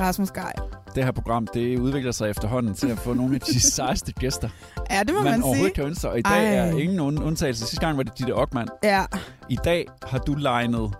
Rasmus Geil. det her program, det udvikler sig efterhånden til at få nogle af de sejeste gæster, Ja, det må man man, overhovedet sige. kan ønske sig. Og i dag Ej. er ingen und- undtagelse. Sidste gang var det Ditte Ockmann. Ja. I dag har du legnet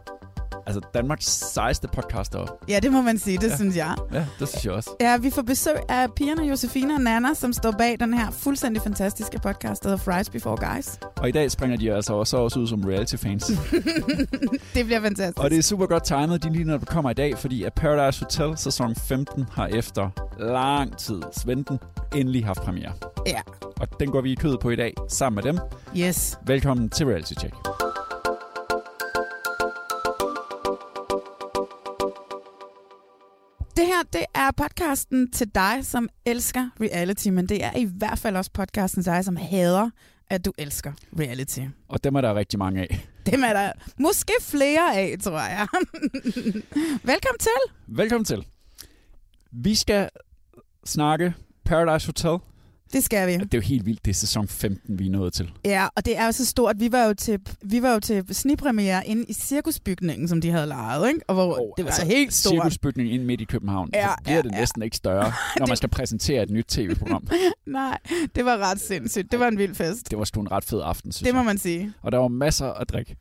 altså Danmarks sejeste podcaster ja, det må man sige. Det Ja. synes jeg. Ja, det synes jeg også. Ja, vi får besøg af pigerne Josefine og Nana, som står bag den her fuldstændig fantastiske podcast, der hedder Fries Before Guys. Og i dag springer de altså også, også ud som reality-fans. Det bliver fantastisk. og det er super godt timet, de lige når du kommer i dag, fordi at Paradise Hotel sæson 15 har efter lang tid sventen endelig haft premiere. Ja. Og den går vi i kødet på i dag sammen med dem. Yes. Velkommen til Reality Check. Det her, det er podcasten til dig, som elsker reality, men det er i hvert fald også podcasten til dig, som hader, at du elsker reality. Og dem er der rigtig mange af. Dem er der måske flere af, tror jeg. Velkommen til. Velkommen til. Vi skal snakke Paradise Hotel. Det skal vi. Det er jo helt vildt, det er sæson 15, vi er nået til. Ja, og det er jo så stort. Vi var jo til, vi var jo til snigpremiere inde i cirkusbygningen, som de havde lejet, ikke? Og hvor oh, det var altså, helt stort. Cirkusbygning ind midt i København. Ja, så bliver ja, det ja. næsten ikke større, når man skal præsentere et nyt tv-program. Nej, det var ret sindssygt. Det var en vild fest. Det var sgu en ret fed aften, synes Det må jeg. man sige. Og der var masser at drikke.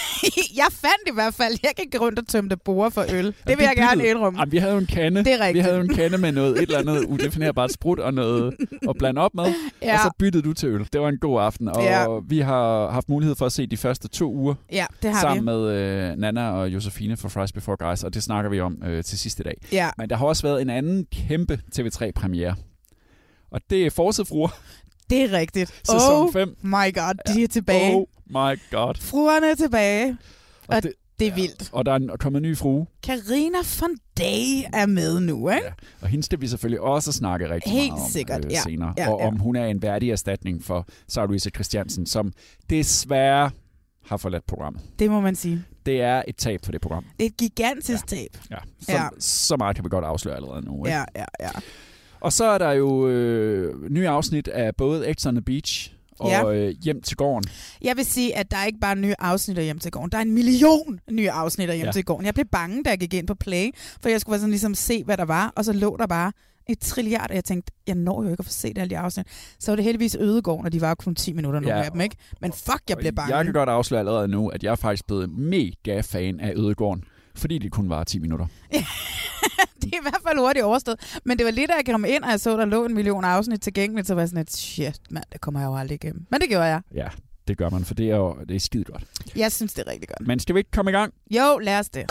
jeg fandt i hvert fald, jeg gik rundt og tømte borer for øl. Det vil jeg gerne indrømme. Jamen, vi havde jo en kande. Det er rigtigt. Vi havde jo en kande med noget, et eller andet udefinerbart sprut og noget at blande op med. Ja. Og så byttede du til øl. Det var en god aften. Og Ja. vi har haft mulighed for at se de første to uger Ja, det har sammen vi. med øh, Nana og Josefine fra Fries Before Guys, og det snakker vi om øh, til sidste dag. Ja, Men der har også været en anden kæmpe TV3-premiere. Og det er Forsædfruer, det er rigtigt. sæson oh 5. my god, de er tilbage. Oh my god. Fruerne er tilbage. Og, Og det, Det er vildt. og der er kommet en ny frue, Karina von Day er med nu, ikke? Ja. og hende skal vi selvfølgelig også snakke rigtig Helt meget om sikkert, øh, ja. senere. Ja, og ja. om hun er en værdig erstatning for Sarah Louise Christiansen, som desværre har forladt programmet. Det må man sige. Det er et tab for det program. Det er et gigantisk tab. Ja. Så, Ja. så meget kan vi godt afsløre allerede nu. Ikke? Ja, ja, ja. Og så er der jo øh, nye afsnit af både X on the Beach og Ja. øh, Hjem til gården. Jeg vil sige, at der er ikke bare nye afsnit af Hjem til gården. Der er en million nye afsnit af Hjem Ja. til gården. Jeg blev bange, da jeg gik ind på Play, for jeg skulle sådan ligesom se, hvad der var, og så lå der bare et trilliard, og jeg tænkte, jeg når jo ikke at få set alle de afsnit. Så var det heldigvis Ødegården, og de var kun 10 minutter, nogle Ja. af dem, ikke? Men fuck, jeg blev bange. Jeg kan godt afsløre allerede nu, at jeg er faktisk blevet mega fan af Ødegården, fordi det kun var 10 minutter. det er i hvert fald hurtigt overstået. Men det var lige da jeg kom ind, og jeg så, der lå en million afsnit tilgængeligt, så var jeg sådan et, shit, mand, det kommer jeg jo aldrig igennem. Men det gjorde jeg. Ja, det gør man, for det er jo det er skide godt. Jeg synes, det er rigtig godt. Men skal vi ikke komme i gang? Jo, lad os det.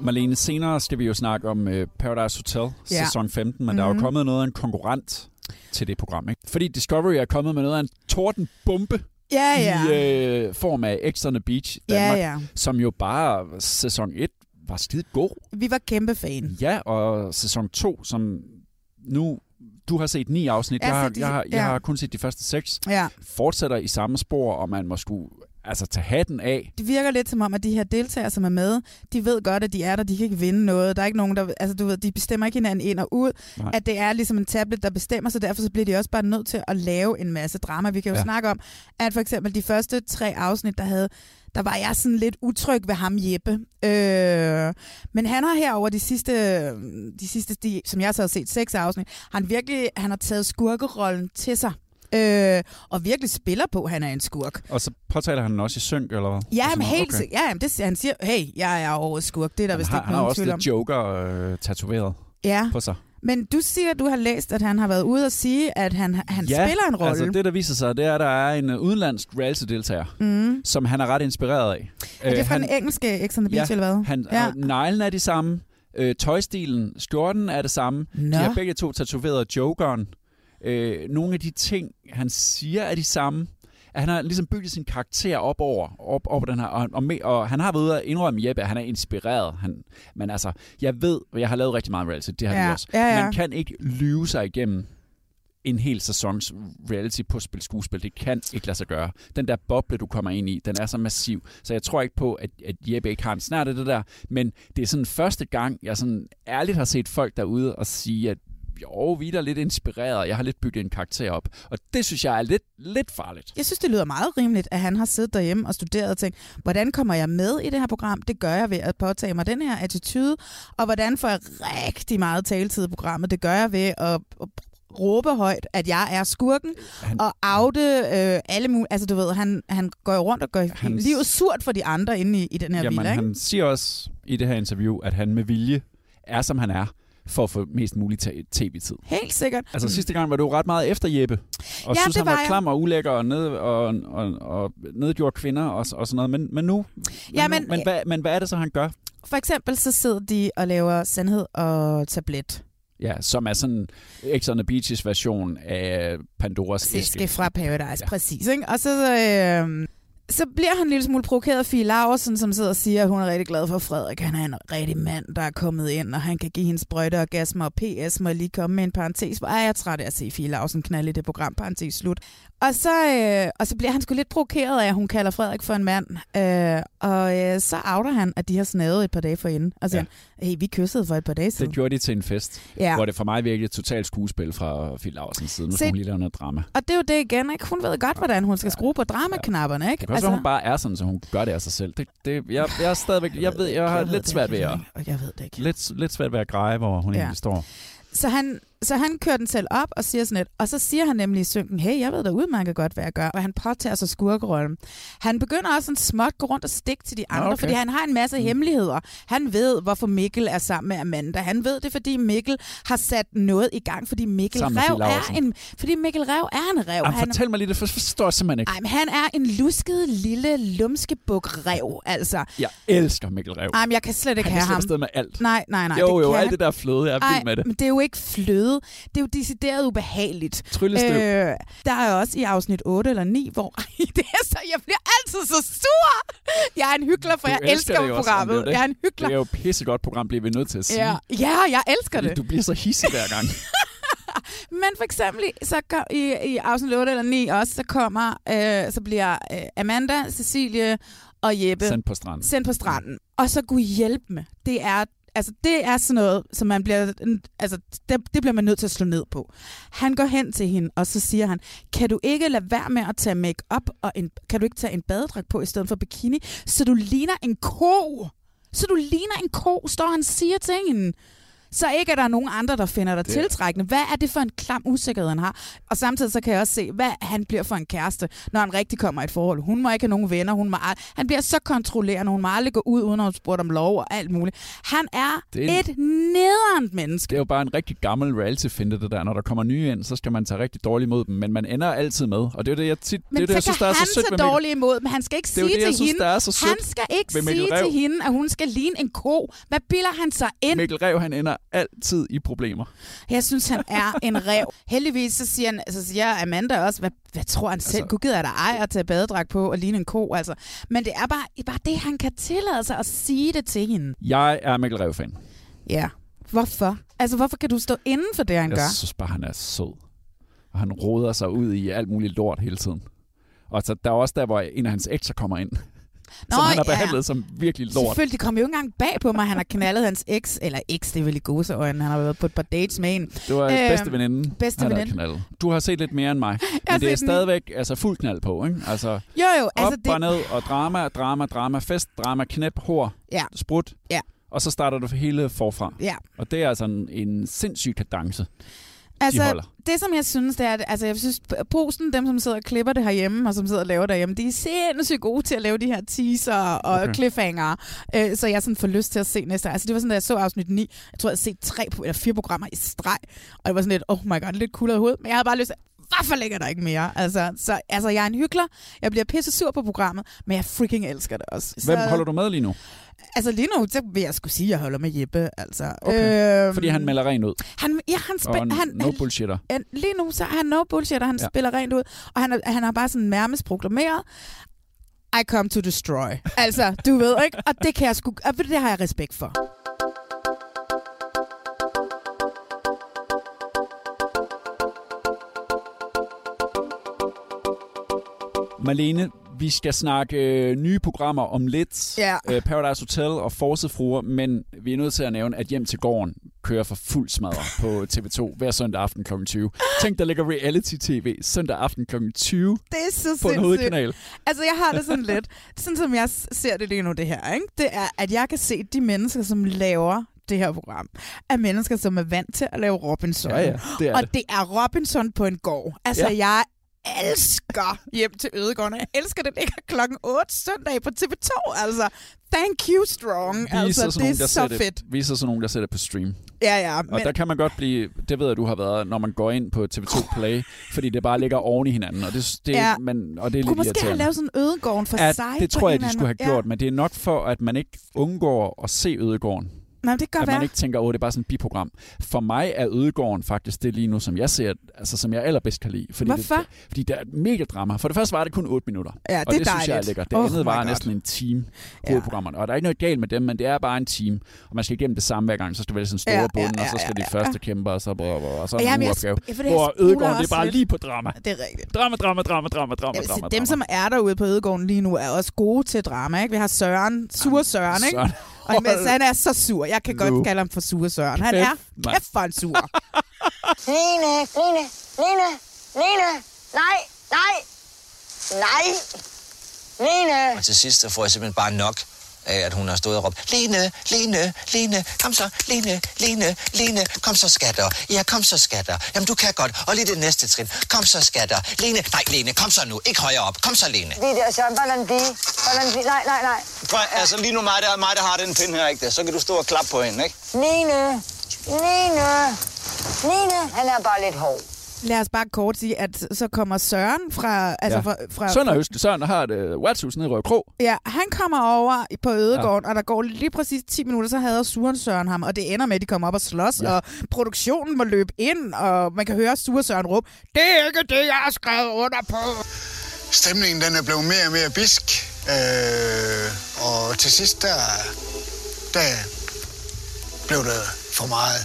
Marlene, senere skal vi jo snakke om uh, Paradise Hotel, Ja. sæson 15, men mm-hmm. der er jo Mhm. kommet noget af en konkurrent til det program, ikke? Fordi Discovery er kommet med noget af en tordenbombe Ja, ja. i uh, form af X on the Beach ja, Danmark, ja. som jo bare sæson 1 var skide god. Vi var kæmpe fan. Ja, og sæson 2, som nu... Du har set ni afsnit, Jeg jeg, har har, set de- jeg, har, jeg ja. har kun set de første seks. Ja. Fortsætter i samme spor, og man må sgu altså tage hatten af. Det virker lidt som om, at de her deltagere, som er med, de ved godt, at de er der, de kan ikke vinde noget. Der er ikke nogen, der, altså du ved, de bestemmer ikke hinanden ind og ud. Nej. At det er ligesom en tablet, der bestemmer, så derfor så bliver de også bare nødt til at lave en masse drama. Vi kan jo Ja. snakke om, at for eksempel de første tre afsnit, der havde, der var jeg sådan lidt utryg ved ham, Jeppe. Øh, men han har her over de sidste, de sidste de, som jeg så har set, seks afsnit, han virkelig han har taget skurkerollen til sig. Øh, og virkelig spiller på, at han er en skurk. Og så påtaler han den også i synk, eller hvad? Ja, sådan men helt okay. ja, jamen, det, han siger, hey, jeg er årets skurk. Det er der Han vist har, ikke han har også lidt Joker øh, tatoveret Ja, på sig. Men du siger, at du har læst, at han har været ude og sige, at han, han ja, spiller en rolle. altså det, der viser sig, det er, at der er en øh, udenlandsk reality-deltager, mm. som han er ret inspireret af. Er det Øh, fra han, den engelske X on the Beach, Ja, eller hvad? han, Ja. ja. Neglen er de samme. Øh, tøjstilen, skjorten er det samme. Nå. De har begge to tatoveret jokeren. Øh, nogle af de ting, han siger, er de samme. At han har ligesom bygget sin karakter op over, op over den her, og, og, med, og han har været at indrømme, Jeppe, at han er inspireret. Han, men altså, jeg ved, og jeg har lavet rigtig meget reality, det har Ja, vi også. ja, ja. Man kan ikke lyve sig igennem en hel sæsons reality på spil skuespil. Det kan ikke lade sig gøre. Den der boble, du kommer ind i, den er så massiv. Så jeg tror ikke på, at, at Jeppe ikke har en snart af det der. Men det er sådan første gang, jeg sådan ærligt har set folk derude og sige, at jo, vi er lidt inspireret. Jeg har lidt bygget en karakter op. Og det synes jeg er lidt, lidt farligt. Jeg synes, det lyder meget rimeligt, at han har siddet derhjemme og studeret og tænkt, hvordan kommer jeg med i det her program? Det gør jeg ved at påtage mig den her attitude. Og hvordan får jeg rigtig meget taletid i programmet? Det gør jeg ved at råbe højt, at jeg er skurken, Han- og oute øh, alle mulige... Altså, du ved, han, han går jo rundt og gør Hans- livet surt for de andre inde i, i den her Jamen, villa, ikke? han siger også i det her interview, at han med vilje er, som han er, for at få mest muligt tv-tid. Helt sikkert. Altså sidste gang var du ret meget efter Jeppe, og Ja, synes, han var, var klam og ulækker og, ned, og, og, og nedgjorde kvinder og, og sådan noget. Men, men nu, Ja, men, nu men, hvad, men hvad er det så, han gør? For eksempel så sidder de og laver sandhed og tablet. Ja, som er sådan X on the Beaches version af Pandoras æske. Æske fra Paradise, ja. præcis. Ikke? Og så, øh, så bliver han en lille smule provokeret af Fie Laursen, som sidder og siger, at hun er rigtig glad for Frederik. Han er en rigtig mand, der er kommet ind, og han kan give hende sprøjteorgasmer og PS. Må jeg lige komme med en parentes? Hvor er jeg træt af at se Fie Laursen knalde i det program, parentes slut. Og så, øh, og så bliver han sgu lidt provokeret af, at hun kalder Frederik for en mand. Øh, og øh, så outer han, at de har snadet et par dage forinden. Og siger, ja. hey, vi kyssede for et par dage siden. Det gjorde de til en fest, ja. Hvor det for mig virkede et totalt skuespil fra Phil Laursens side. Nu skal hun lige lave noget drama. Og det er jo det igen, ikke? Hun ved godt, hvordan hun skal skrue på dramaknapperne, ikke? Også altså... være, hun bare er sådan, så hun gør det af sig selv. Det, det, jeg, jeg er stadigvæk, jeg ved, jeg har ved lidt svært ved at, Og jeg ved det ikke. lidt, lidt svært ved at greje, hvor hun ja. egentlig står. Så han, så han kører den selv op og siger sådan lidt, og så siger han nemlig i synken, hey, jeg ved da udmærket godt, hvad jeg gør, og han påtager sig skurkerollen. Han begynder også sådan småt gå rundt og stikke til de andre, okay. fordi han har en masse mm. hemmeligheder. Han ved, hvorfor Mikkel er sammen med Amanda. Han ved det, fordi Mikkel har sat noget i gang, fordi Mikkel Sammen Rev er en, fordi Mikkel Rev er en rev. Jamen, han, fortæl mig lige det, for forstår jeg simpelthen ikke. ej, men han er en lusket lille lumskebuk-rev, altså. Jeg elsker Mikkel Rev. Ej, men jeg kan slet ikke Han have ham. afsted med alt. Nej, nej, nej. jo, det jo, alt han det der er fløde, jeg er vild med det. men det er jo ikke fløde. Det er jo decideret ubehageligt. Tryllestøv. Øh, der er også i afsnit 8 eller 9, hvor Ej, det er så, jeg bliver altid så sur. Jeg er en hyggelig, for Du jeg elsker elsker det også, programmet. det jo det. Jeg er en Det hyggelig. er jo et pissegodt program, bliver vi nødt til at sige. Ja, ja, jeg elsker det. Du bliver så hissig hver gang. Men for eksempel, så kom, i, i afsnit 8 eller 9 også, så kommer, øh, så bliver øh, Amanda, Cecilie og Jeppe Sendt på stranden. sendt på stranden. Og så kunne hjælpe med. Det er, altså, det er sådan noget, som man bliver, altså, det, det bliver man nødt til at slå ned på. Han går hen til hende, og så siger han, kan du ikke lade være med at tage make op og en, kan du ikke tage en badedragt på i stedet for bikini, så du ligner en ko? Så du ligner en ko, står han og siger til hende. Så ikke er der nogen andre, der finder dig Det- tiltrækkende. Hvad er det for en klam usikkerhed, han har? Og samtidig så kan jeg også se, hvad han bliver for en kæreste, når han rigtig kommer i et forhold. Hun må ikke have nogen venner. Hun må ald- han bliver så kontrollerende. Hun må aldrig gå ud, uden at have spurgt om lov og alt muligt. Han er Det er en- et nederent menneske. Det er jo bare en rigtig gammel reality-finte, det der. Når der kommer nye ind, så skal man tage rigtig dårligt imod dem. Men man ender altid med. Og det er det, jeg tit... Men det er det, jeg så synes, der er så han sødt så med dårligt imod, men han skal ikke sige det, til synes, hende, han skal ikke sige til hende, at hun skal ligne en ko. Hvad bilder han sig ind? Mikkel Rev, han ender altid i problemer. Jeg synes, han er en rev. Heldigvis så siger, han, så siger Amanda også, hvad, hvad tror han selv? Altså- Gud gider dig ej at tage badedragt på og ligne en ko. Altså. Men det er bare, bare det, han kan tillade sig at sige det til hende. Jeg er Mikkel Rev-fan. Ja. Hvorfor? Altså, hvorfor kan du stå inden for det, han Jeg gør? synes bare, han er sød. Og han roder sig ud i alt muligt lort hele tiden. Og så der er også der, hvor en af hans ekser kommer ind. Nå, som han har ja. behandlet som virkelig lort. Selvfølgelig, det kom jo ikke engang bag på mig, han har knaldet hans eks, eller eks, det er vel i godsøjne, han har været på et par dates med en. Det var Øhm, bedste veninde. bedste veninde. Du har set lidt mere end mig. Men det er set den. stadigvæk altså, fuld knald på. Ikke? Altså, Jo, jo, op altså og det... ned, og drama, drama, drama, fest, drama, knæp, hår, Ja. sprut. Ja. Og så starter du hele forfra. Ja. Og det er altså en, en sindssyg kadence. Altså, holder. det som jeg synes, det er, at altså, jeg synes, posen, dem som sidder og klipper det herhjemme, og som sidder og laver derhjemme, de er sindssygt gode til at lave de her teaser og Okay. cliffhanger. Øh, så jeg sådan får lyst til at se næste. Altså, det var sådan, da jeg så afsnit 9, jeg tror, jeg havde set tre eller fire programmer i streg, og det var sådan lidt, oh my god, lidt cool i hovedet, men jeg havde bare lyst til, hvorfor ligger der ikke mere? Altså, så, altså, jeg er en hyggelig, jeg bliver pisse sur på programmet, men jeg freaking elsker det også. Hvem så, holder du med lige nu? Altså lige nu, så vil jeg skulle sige, at jeg holder med Jeppe. Altså. Okay. Øhm, Fordi han melder rent ud. han, ja, han, spil, han, no bullshitter. han, lige nu så er han no bullshit, og han Ja. spiller rent ud. Og han, han har bare sådan nærmest proklameret, I come to destroy. altså, du ved ikke? Og det kan jeg sgu, og det har jeg respekt for. Marlene, vi skal snakke øh, nye programmer om lidt. Ja. Øh, Paradise Hotel og Forset Fruer, men vi er nødt til at nævne, at Hjem til gården kører for fuld smadre på TV2 hver søndag aften kl. 20. Tænk, der ligger reality-tv søndag aften kl. 20 Det er så på en hovedkanal. Altså, jeg har det sådan lidt, sådan som jeg ser det lige nu, det her, ikke? det er, at jeg kan se de mennesker, som laver det her program, er mennesker, som er vant til at lave Robinson. Ja, ja, det er og det. det er Robinson på en gård. Altså, ja. jeg elsker hjem til Ødegården. Jeg elsker det ligger klokken 8 søndag på TV2. Altså, thank you, Strong. Vi altså, så det er nogen, der så ser fedt. Det, vi så sådan nogen, der det på stream. Ja, ja. Og Men, der kan man godt blive, det ved jeg, du har været, når man går ind på TV2 Play, fordi det bare ligger oven i hinanden, og det, det, Ja. man, og det er kunne lidt måske have lavet sådan Ødegården for Ja, sig. det tror jeg, en de skulle have gjort, men det er nok for, at man ikke undgår at se Ødegården. Ja. Nej, det kan at være. man ikke tænker, åh, det er bare sådan et biprogram. For mig er Ødegården faktisk det lige nu, som jeg ser, altså som jeg allerbedst kan lide. Fordi Hvorfor? Det, fordi det er mega drama. For det første var det kun 8 minutter. Ja, og det er det synes jeg er dejligt. lækkert. Det Oh andet var God. næsten en time, Ja. hovedprogrammerne. Og der er ikke noget galt med dem, men det er bare en time. Og man skal igennem det samme hver gang. Så skal det være sådan en store Ja, ja, ja, bund, og ja, så skal ja, de ja. første kæmpe, og så, og, og, og så Og en jeg Hvor Ødegården, det er bare lidt. lige på drama. Det er rigtigt. Drama, drama, drama, drama, drama, sige, drama. dem, som er derude på Ødegården lige nu, er også gode til drama. Ikke? Vi har Søren, sur Søren, ikke? Og mens han er så sur. Jeg kan Nu. godt kalde ham for sur Søren. Han Kæft, er kæft for en sur. Lene, Lene, Lene, Lene, nej, nej, nej, Lene. Og til sidst så får jeg simpelthen bare nok af, at hun har stået og råbt, Lene, Lene, Lene, kom så, Lene, Lene, Lene, kom så skatter. Ja, kom så skatter. Jamen, du kan godt. Og lige det næste trin. Kom så skatter. Lene, nej, Lene, kom så nu. Ikke højere op. Kom så, Lene. Det der, Søren, hvordan det? Hvordan det? Nej, nej, nej. Prøv, altså lige nu mig, der, mig, der har den pind her, ikke? Så kan du stå og klappe på hende, ikke? Lene, Lene, Lene, han er bare lidt hård. Lad os bare kort sige, at så kommer Søren fra... Altså Ja. fra, fra Søren er Øst. Søren der har et uh, værtshus nede i Røde Kro. Ja, han kommer over på Ødegården, ja. og der går lige præcis 10 minutter, så hader Suren Søren ham, og det ender med, at de kommer op og slås, ja. og produktionen må løbe ind, og man kan høre Suren Søren råbe, det er ikke det, jeg har skrevet under på. Stemningen den er blevet mere og mere bisk, øh, og til sidst der, der blev det for meget.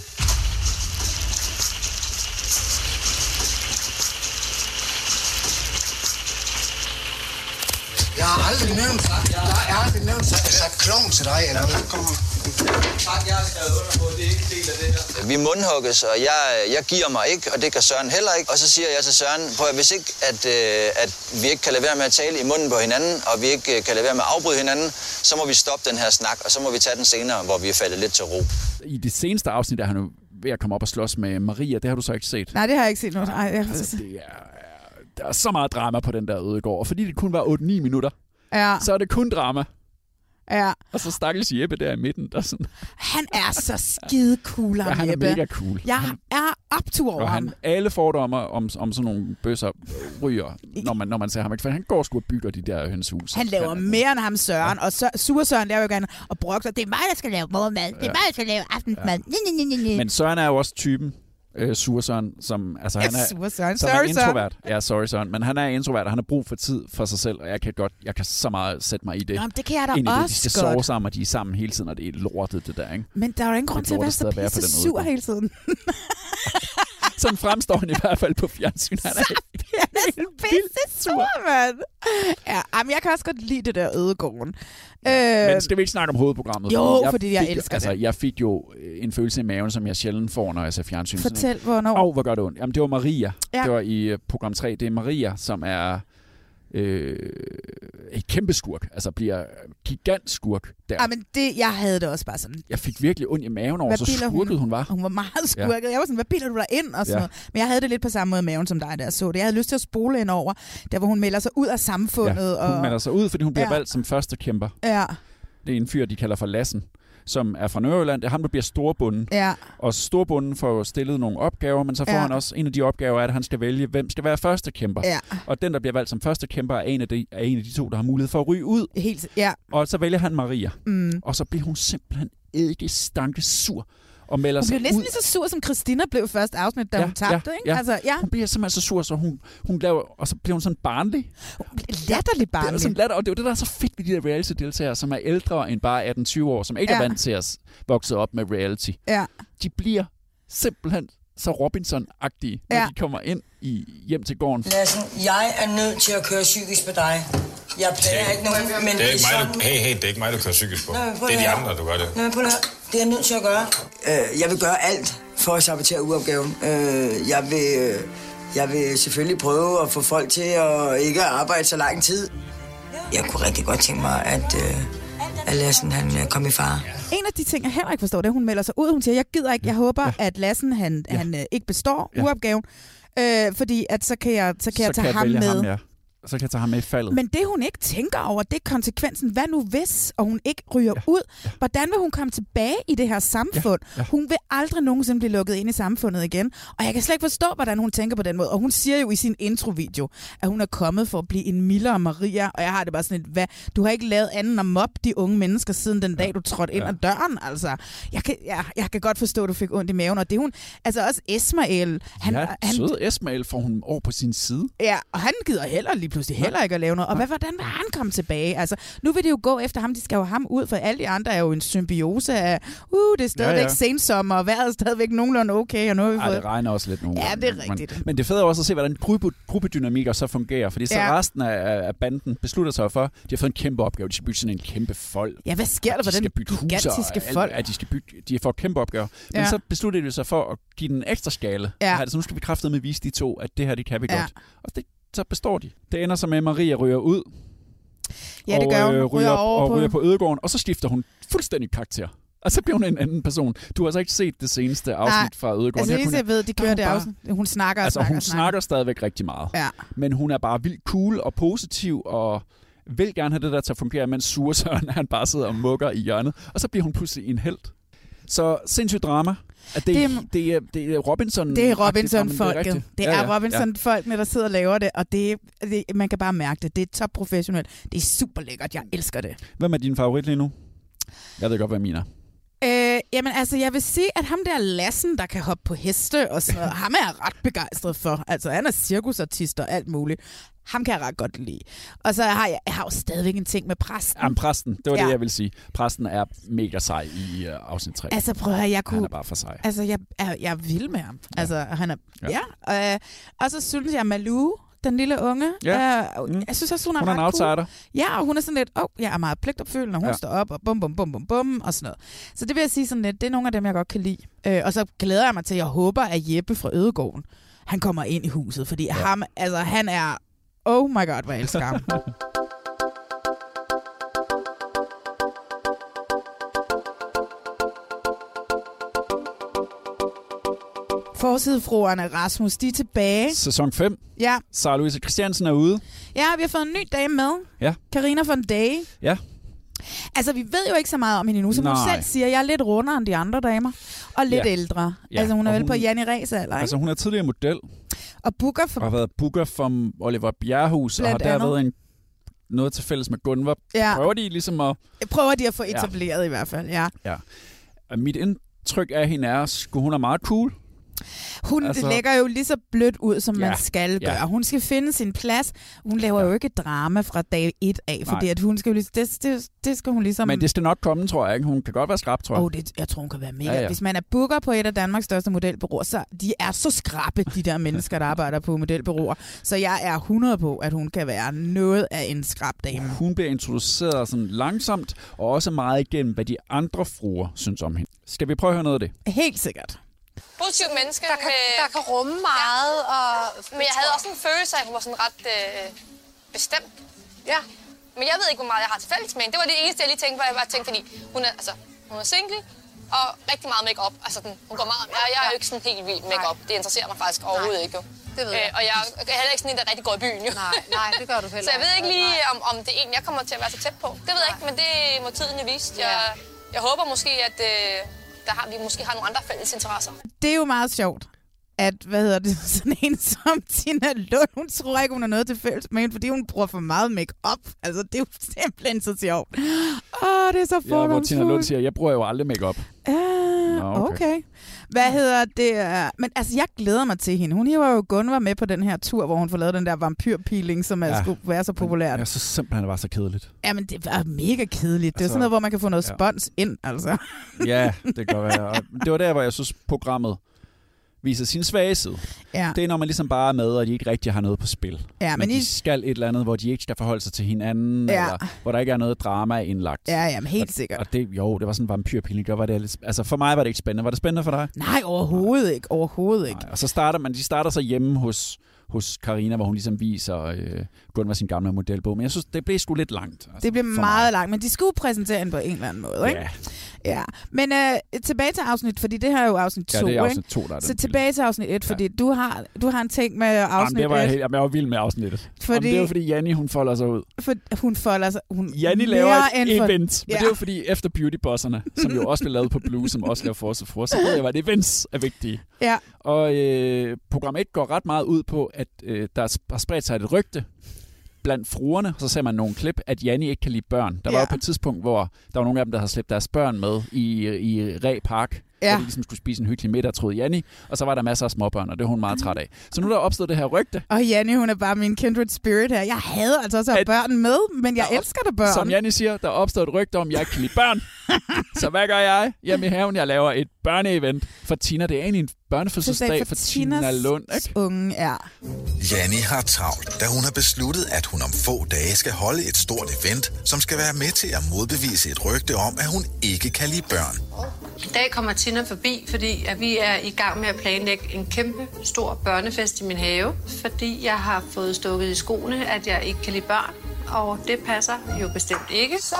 Jeg har aldrig nævnt, jeg har aldrig nævnt, jeg sagde klovn til dig, eller hvad? Kom her. Vi mundhugges, og jeg, jeg giver mig ikke, og det kan Søren heller ikke. Og så siger jeg til Søren, prøv at hvis ikke, at, øh, at vi ikke kan lade være med at tale i munden på hinanden, og vi ikke øh, kan lade være med at afbryde hinanden, så må vi stoppe den her snak, og så må vi tage den senere, hvor vi er faldet lidt til ro. I det seneste afsnit er han jo ved at komme op og slås med Maria. Det har du så ikke set. Nej, det har jeg ikke set noget. Ej, jeg, Altså, det er, der er så meget drama på den der ødegård. Og fordi det kun var 8-9 minutter, ja, så er det kun drama. ja. Og så stakkels Jeppe der i midten, der er sådan, Han er så skide cool, ja, han er Jeppe. mega cool. Jeg er optur over ham. han, alle fordomme om, om sådan nogle bøsser ryger, når man, når man ser ham. Ikke? For han går sgu og bygger de der hønshus. Han laver mere end ham Søren, og så, Sur Søren laver jo gerne, og brokser, det er mig, der skal lave morgenmad, det er mig, der skal lave aftensmad. Ja. Men Søren er jo også typen, øh, Sur Søren, som, altså, han er, Sur Søren. som er Sorry, Søren. introvert. Ja, sorry Søren. Men han er introvert, og han har brug for tid for sig selv, og jeg kan godt, jeg kan så meget sætte mig i det. Nå, det kan jeg da Ind i det. De også skal sove sammen, og de er sammen hele tiden, og det er lortet, det der, ikke? Men der er jo ingen grund til at være så pisse sur hele tiden. Sådan fremstår han i hvert fald på fjernsyn. Han er så pisse sur, mand. Ja, men jeg kan også godt lide det der ødegården. Øh, Men skal vi ikke snakke om hovedprogrammet? Jo, fordi jeg fik, elsker altså, det. Jeg fik jo øh, en følelse i maven, som jeg sjældent får, når jeg ser fjernsyn. Fortæl, hvornår. Åh, oh, hvor gør det ondt. Jamen, det var Maria. Ja. Det var i øh, program 3. Det er Maria, som er øh, et kæmpe skurk. Altså bliver gigant skurk der. Ja, men det, jeg havde det også bare sådan. Jeg fik virkelig ondt i maven over, Hvad så skurket hun, hun var. Hun var meget skurket. Ja. Jeg var sådan, hvad bilder du dig ind? Og sådan Ja. noget. Men jeg havde det lidt på samme måde i maven som dig, der så det. Jeg havde lyst til at spole ind over, der hvor hun melder sig ud af samfundet. Ja, hun og, melder sig ud, fordi hun bliver Ja. valgt som første kæmper. Ja, Det er en fyr, de kalder for Lassen, som er fra Nørreland. Det er ham, der bliver storbunden. ja, Og storbunden får stillet nogle opgaver, men så får Ja. han også, en af de opgaver er, at han skal vælge, hvem skal være første kæmper. ja. Og den, der bliver valgt som første kæmper, er en af de, er en af de to, der har mulighed for at ryge ud. Helt, ja. Og så vælger han Maria. Mm. Og så bliver hun simpelthen ikke stanke sur og melder Hun sig blev næsten ud. lige så sur, som Christina blev i første afsnit, da Ja, hun tabte, ja, ikke? ja. Altså, ja. Hun bliver simpelthen så sur, så hun, hun laver, og så bliver hun sådan barnlig. Latterligt Det er barnlig. sådan latter, og det er jo det, der er så fedt ved de der reality-deltagere, som er ældre end bare 18-20 år, som ikke ja. er vant til at vokse op med reality. Ja. De bliver simpelthen så Robinson-agtige, når Ja. de kommer ind i hjem til gården. Lassen, jeg er nødt til at køre psykisk med dig. Jeg plager ikke nogen, men Det er ikke mig, du, hey, hey, det er ikke mig, du kører psykisk på. Nå, Det er de andre, du gør det. Nå, men prøv. Det er jeg nødt til at gøre. Øh, jeg vil gøre alt for at sabotere uopgaven. Øh, jeg, vil, øh, jeg vil selvfølgelig prøve at få folk til at ikke arbejde så lang tid. Jeg kunne rigtig godt tænke mig, at, øh, at Lassen han øh, kom i fare. En af de ting, jeg heller ikke forstår, det er, at hun melder sig ud. Hun siger, jeg gider ikke, jeg håber, ja. at Lassen han, ja. han øh, ikke består Ja. uopgaven. Øh, fordi at så kan jeg, så kan jeg så tage kan jeg ham med. ham, ja. Så kan jeg tage ham med i faldet. Men det, hun ikke tænker over, det er konsekvensen. Hvad nu hvis, og hun ikke ryger ja. ud? Hvordan vil hun komme tilbage i det her samfund? Ja. Ja. Hun vil aldrig nogensinde blive lukket ind i samfundet igen. Og jeg kan slet ikke forstå, hvordan hun tænker på den måde. Og hun siger jo i sin introvideo, at hun er kommet for at blive en mildere Maria. Og jeg har det bare sådan et, hvad? Du har ikke lavet anden end at mobbe de unge mennesker siden den dag, du trådte ind Ja. ad døren. Altså, jeg kan, ja, jeg kan godt forstå, at du fik ondt i maven. Og det er hun, altså også Ismael. Han, ja, han, søde Esmael får hun over på sin side. Ja, og han gider heller lige pludselig heller ikke at lave noget. Og hvad, hvordan vil han komme tilbage? Altså, nu vil det jo gå efter ham. De skal jo ham ud, for alle de andre er jo en symbiose af, uh, det er stadigvæk Ja, ja, sensommer, og vejret er stadigvæk nogenlunde okay, og nu har vi Ej, fået... det regner også lidt nogle Ja, gange. det er rigtigt. Men, men det fede er også at se, hvordan gruppe, gruppedynamikker så fungerer. Fordi så Ja. resten af, af banden beslutter sig for, at de har fået en kæmpe opgave. De skal bygge sådan en kæmpe fold. Ja, hvad sker der for de den gigantiske folk? At de skal bygge, de får kæmpe opgaver. Men Ja. så beslutter de sig for at give den en ekstra skala. Ja. Altså, nu skal vi kraftedeme vise de to, at det her, det kan vi Ja. godt. Og det, så består de. Det ender så med, at Maria ryger ud. Ja, det og, gør hun. øh, Ryger ryger, over og på- ryger på ødegården, og så skifter hun fuldstændig karakter. Og så bliver hun en anden person. Du har altså ikke set det seneste afsnit Nej. fra Ødegården. Altså, eneste, jeg ved, de er kører det bare- afsnit. Hun snakker og Altså, snakker hun og snakker. snakker stadigvæk rigtig meget. Ja. Men hun er bare vildt cool og positiv og vil gerne have det der til at fungere, mens Sure Søren, han bare sidder og mukker i hjørnet. Og så bliver hun pludselig en held. Så sindssygt drama. At det, Det det, er- det, er, det er Robinson. Det er. Robinson-folket. rigtigt. Det er, ja, ja, Robinson-folkene, der sidder og laver det, og det, det, man kan bare mærke det. Det er top professionelt. Det er super lækkert. Jeg elsker det. Hvem er din favorit lige nu? Jeg ved godt, hvad min er. Øh, jamen altså, jeg vil sige, at ham der Lassen, der kan hoppe på heste og sådan noget, ham er jeg ret begejstret for. Altså, han er cirkusartist og alt muligt. Ham kan jeg ret godt lide. Og så har jeg, jeg har jo stadigvæk en ting med præsten. Jamen, præsten. Det var ja. Det, jeg ville sige. Præsten er mega sej i uh, afsnit 3. Altså, prøv at høre, jeg kunne... Han er bare for sej. Altså, jeg er, jeg er vild med ham. Ja. Altså, han er... Ja. Ja. ja øh, og så synes jeg, Malou, den lille unge, Ja. øh, jeg synes også, hun er Hun er en ret cool. outsider. Ja, og hun er sådan lidt, åh, oh, jeg er meget pligtopfyldende, og hun Ja. står op og bum, bum, bum, bum, bum, og sådan noget. Så det vil jeg sige sådan lidt, det er nogle af dem, jeg godt kan lide. Øh, og så glæder jeg mig til, jeg håber, at Jeppe fra Ødegården, han kommer ind i huset, fordi ja. ham, altså, han er, oh my god, hvor jeg elsker ham. Forsidefruerne Rasmus, de er tilbage. Sæson 5. Ja. Sara Louise Christiansen er ude. ja, vi har fået en ny dame med. Ja. Karina von Day. Ja. Altså, vi ved jo ikke så meget om hende endnu, som hun Nej. selv siger. Jeg er lidt rundere end de andre damer, og lidt Ja. ældre. Ja, Altså, hun er og vel hun- på Janni Ræs alder, ikke? Altså, hun er tidligere model, Og booker for... og har været booker for Oliver Bjerrehus, og har derved andet. en, noget til fælles med Gunvar. Ja. Prøver de ligesom at... Prøver de at få Ja. etableret i hvert fald, ja. Ja. Mit indtryk af hende er, at hun er meget cool. Hun Altså- lægger jo lige så blødt ud, som Ja, man skal ja. gøre. Hun skal finde sin plads. Hun laver jo ikke drama fra dag et af, fordi Nej. at hun skal jo lige, det, det, det skal hun ligesom... Men det skal nok komme, tror jeg. Ikke? Hun kan godt være skrab, tror jeg. Oh, det, jeg tror, hun kan være mega. Ja, Ja, ja. ja. Hvis man er booker på et af Danmarks største modelbureauer, så de er så skrappe, de der mennesker, der arbejder på modelbureauer. Så jeg er 100 på, at hun kan være noget af en skrab dame. Hun bliver introduceret sådan langsomt, og også meget igennem, hvad de andre fruer synes om hende. Skal vi prøve at høre noget af det? Helt sikkert. Positivt menneske. Der kan, der kan rumme meget. Ja. Og, Men jeg havde også en følelse af, at hun var sådan ret øh, bestemt. Ja. Men jeg ved ikke, hvor meget jeg har til fælles med hende. Det var det eneste, jeg lige tænkte på. Jeg bare tænkte, fordi hun er, altså, hun er single, og rigtig meget make-up. Altså, den, hun går meget... Jeg, jeg er jo ikke sådan helt vild make-up. Det interesserer mig faktisk overhovedet ikke, jo. Det ved jeg. Øh, og jeg er heller ikke sådan en, der rigtig går i byen, jo. Nej, nej, det gør du heller Så jeg ved ikke lige, om, om det er en, jeg kommer til at være så tæt på. Det ved jeg ikke, men det må tiden jo vise. Jeg, jeg håber måske, at øh, der har, vi måske har nogle andre fælles interesser. Det er jo meget sjovt, at, hvad hedder det, sådan en som Tina Lund, hun tror ikke, hun har noget til fælles med hende, fordi hun bruger for meget make-up. Altså, det er jo simpelthen så sjovt. Åh, det er så Ja, hvor Tina Lund fordomsfuldt. siger, jeg bruger jo aldrig makeup. Ja, Okay. okay. Hvad hedder det? øh, Men altså, jeg glæder mig til hende. Hun hiver jo Gunvar med på den her tur, hvor hun får lavet den der vampyrpeeling, som er, Ja. skulle være så populært. Jeg synes simpelthen, det var så kedeligt. Jamen, det var mega kedeligt. Det er Altså, sådan noget, hvor man kan få noget ja. spons ind, altså. Ja, det kan godt være. Og det var der, hvor jeg synes, programmet viser sin svage side. Ja. Det er, når man ligesom bare er med, og de ikke rigtig har noget på spil. Ja, men men de I- skal et eller andet, hvor de ikke skal forholde sig til hinanden, Ja. eller hvor der ikke er noget drama indlagt. Ja, jamen, helt og, sikkert. Og det, jo, det var sådan en vampyrpilling. Det var det lidt, altså for mig var det ikke spændende. Var det spændende for dig? Nej, overhovedet ikke. Overhovedet ikke. Nej. Og så starter man, de starter så hjemme hos hos Karina, hvor hun ligesom viser øh, Gunvar sin gamle modelbog. Men jeg synes, det blev sgu lidt langt. Altså, Det for meget langt, men de skulle præsentere hende på en eller anden måde, ikke? Ja. Ja, men øh, tilbage til afsnit, fordi det her er jo afsnit Ja, 2, det er afsnit ikke? to, der er Så den tilbage til afsnit 1, fordi du, har, du har en ting med Jamen, afsnit det var jeg, 1, helt, jamen, jeg var vild med afsnittet. Fordi- Fordi... det var fordi Janni, hun folder sig ud. for hun folder sig... Hun Janni laver et for- event, men Ja. det er jo fordi efter Beautybosserne, som jo også blev lavet på Blue, som også laver Force of Force, så ved jeg, at events er vigtige. Ja. Og øh, program 1 går ret meget ud på, at øh, der har spredt sig et rygte blandt fruerne, så ser man nogle klip, at Janni ikke kan lide børn. Der var Ja. jo på et tidspunkt, hvor der var nogle af dem, der havde slæbt deres børn med i, i Ræ Park, Ja. hvor de ligesom skulle spise en hyggelig middag, troede Janni, og så var der masser af småbørn, og det var hun meget træt af. Så nu er der opstået det her rygte, Og Janni, hun er bare min kindred spirit her. Jeg havde altså også at have børn med, men jeg elsker da børn. Som Janni siger, der er opstået et rygte om, at jeg ikke kan lide børn. så hvad gør jeg? Hjemme i haven, jeg laver et børneevent for Tina. Det er egentlig en børnefødselsdag for, Tina Lund. Ikke? unge, ja. Janni har travlt, da hun har besluttet, at hun om få dage skal holde et stort event, som skal være med til at modbevise et rygte om, at hun ikke kan lide børn. I dag kommer Tina forbi, fordi at vi er i gang med at planlægge en kæmpe stor børnefest i min have, fordi jeg har fået stukket i skoene, at jeg ikke kan lide børn, og det passer jo bestemt ikke. Så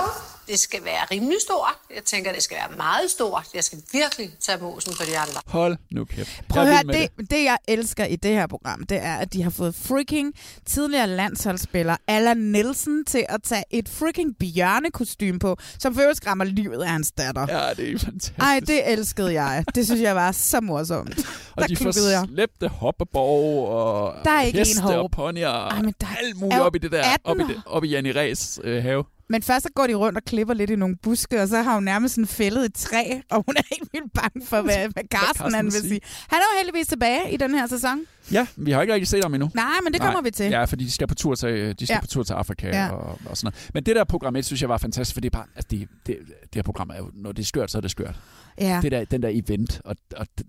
det skal være rimelig stort. Jeg tænker, det skal være meget stort. Jeg skal virkelig tage mosen på de andre. Hold nu kæft. Prøv at høre, med det, det jeg elsker i det her program, det er, at de har fået freaking tidligere landsholdsspiller Allan Nielsen til at tage et freaking bjørnekostym på, som for øvrigt skræmmer livet af hans datter. Ja, det er fantastisk. Ej, det elskede jeg. Det synes jeg var så morsomt. Og Der de får slæbte hoppeborg og Der er ikke heste en og ponyer og Ej, men der alt muligt op i det der, 18 op i, det, op i Janni Ræs øh, have. Men først så går de rundt og klipper lidt i nogle buske, og så har hun nærmest sådan fældet et træ, og hun er helt vildt bange for, hvad, hvad Carsten, Carsten han vil vil sige. sige. Han er jo heldigvis tilbage i den her sæson. Ja, vi har ikke rigtig set ham endnu. Nej, men det kommer vi til. Ja, fordi de skal på tur til, de skal Ja. på tur til Afrika Ja. og, og sådan noget. Men det der program 1, synes jeg var fantastisk, for det er bare, altså det, det, det her program er jo, når det er skørt, så er det skørt. Ja. Det der, den der event, og, og det,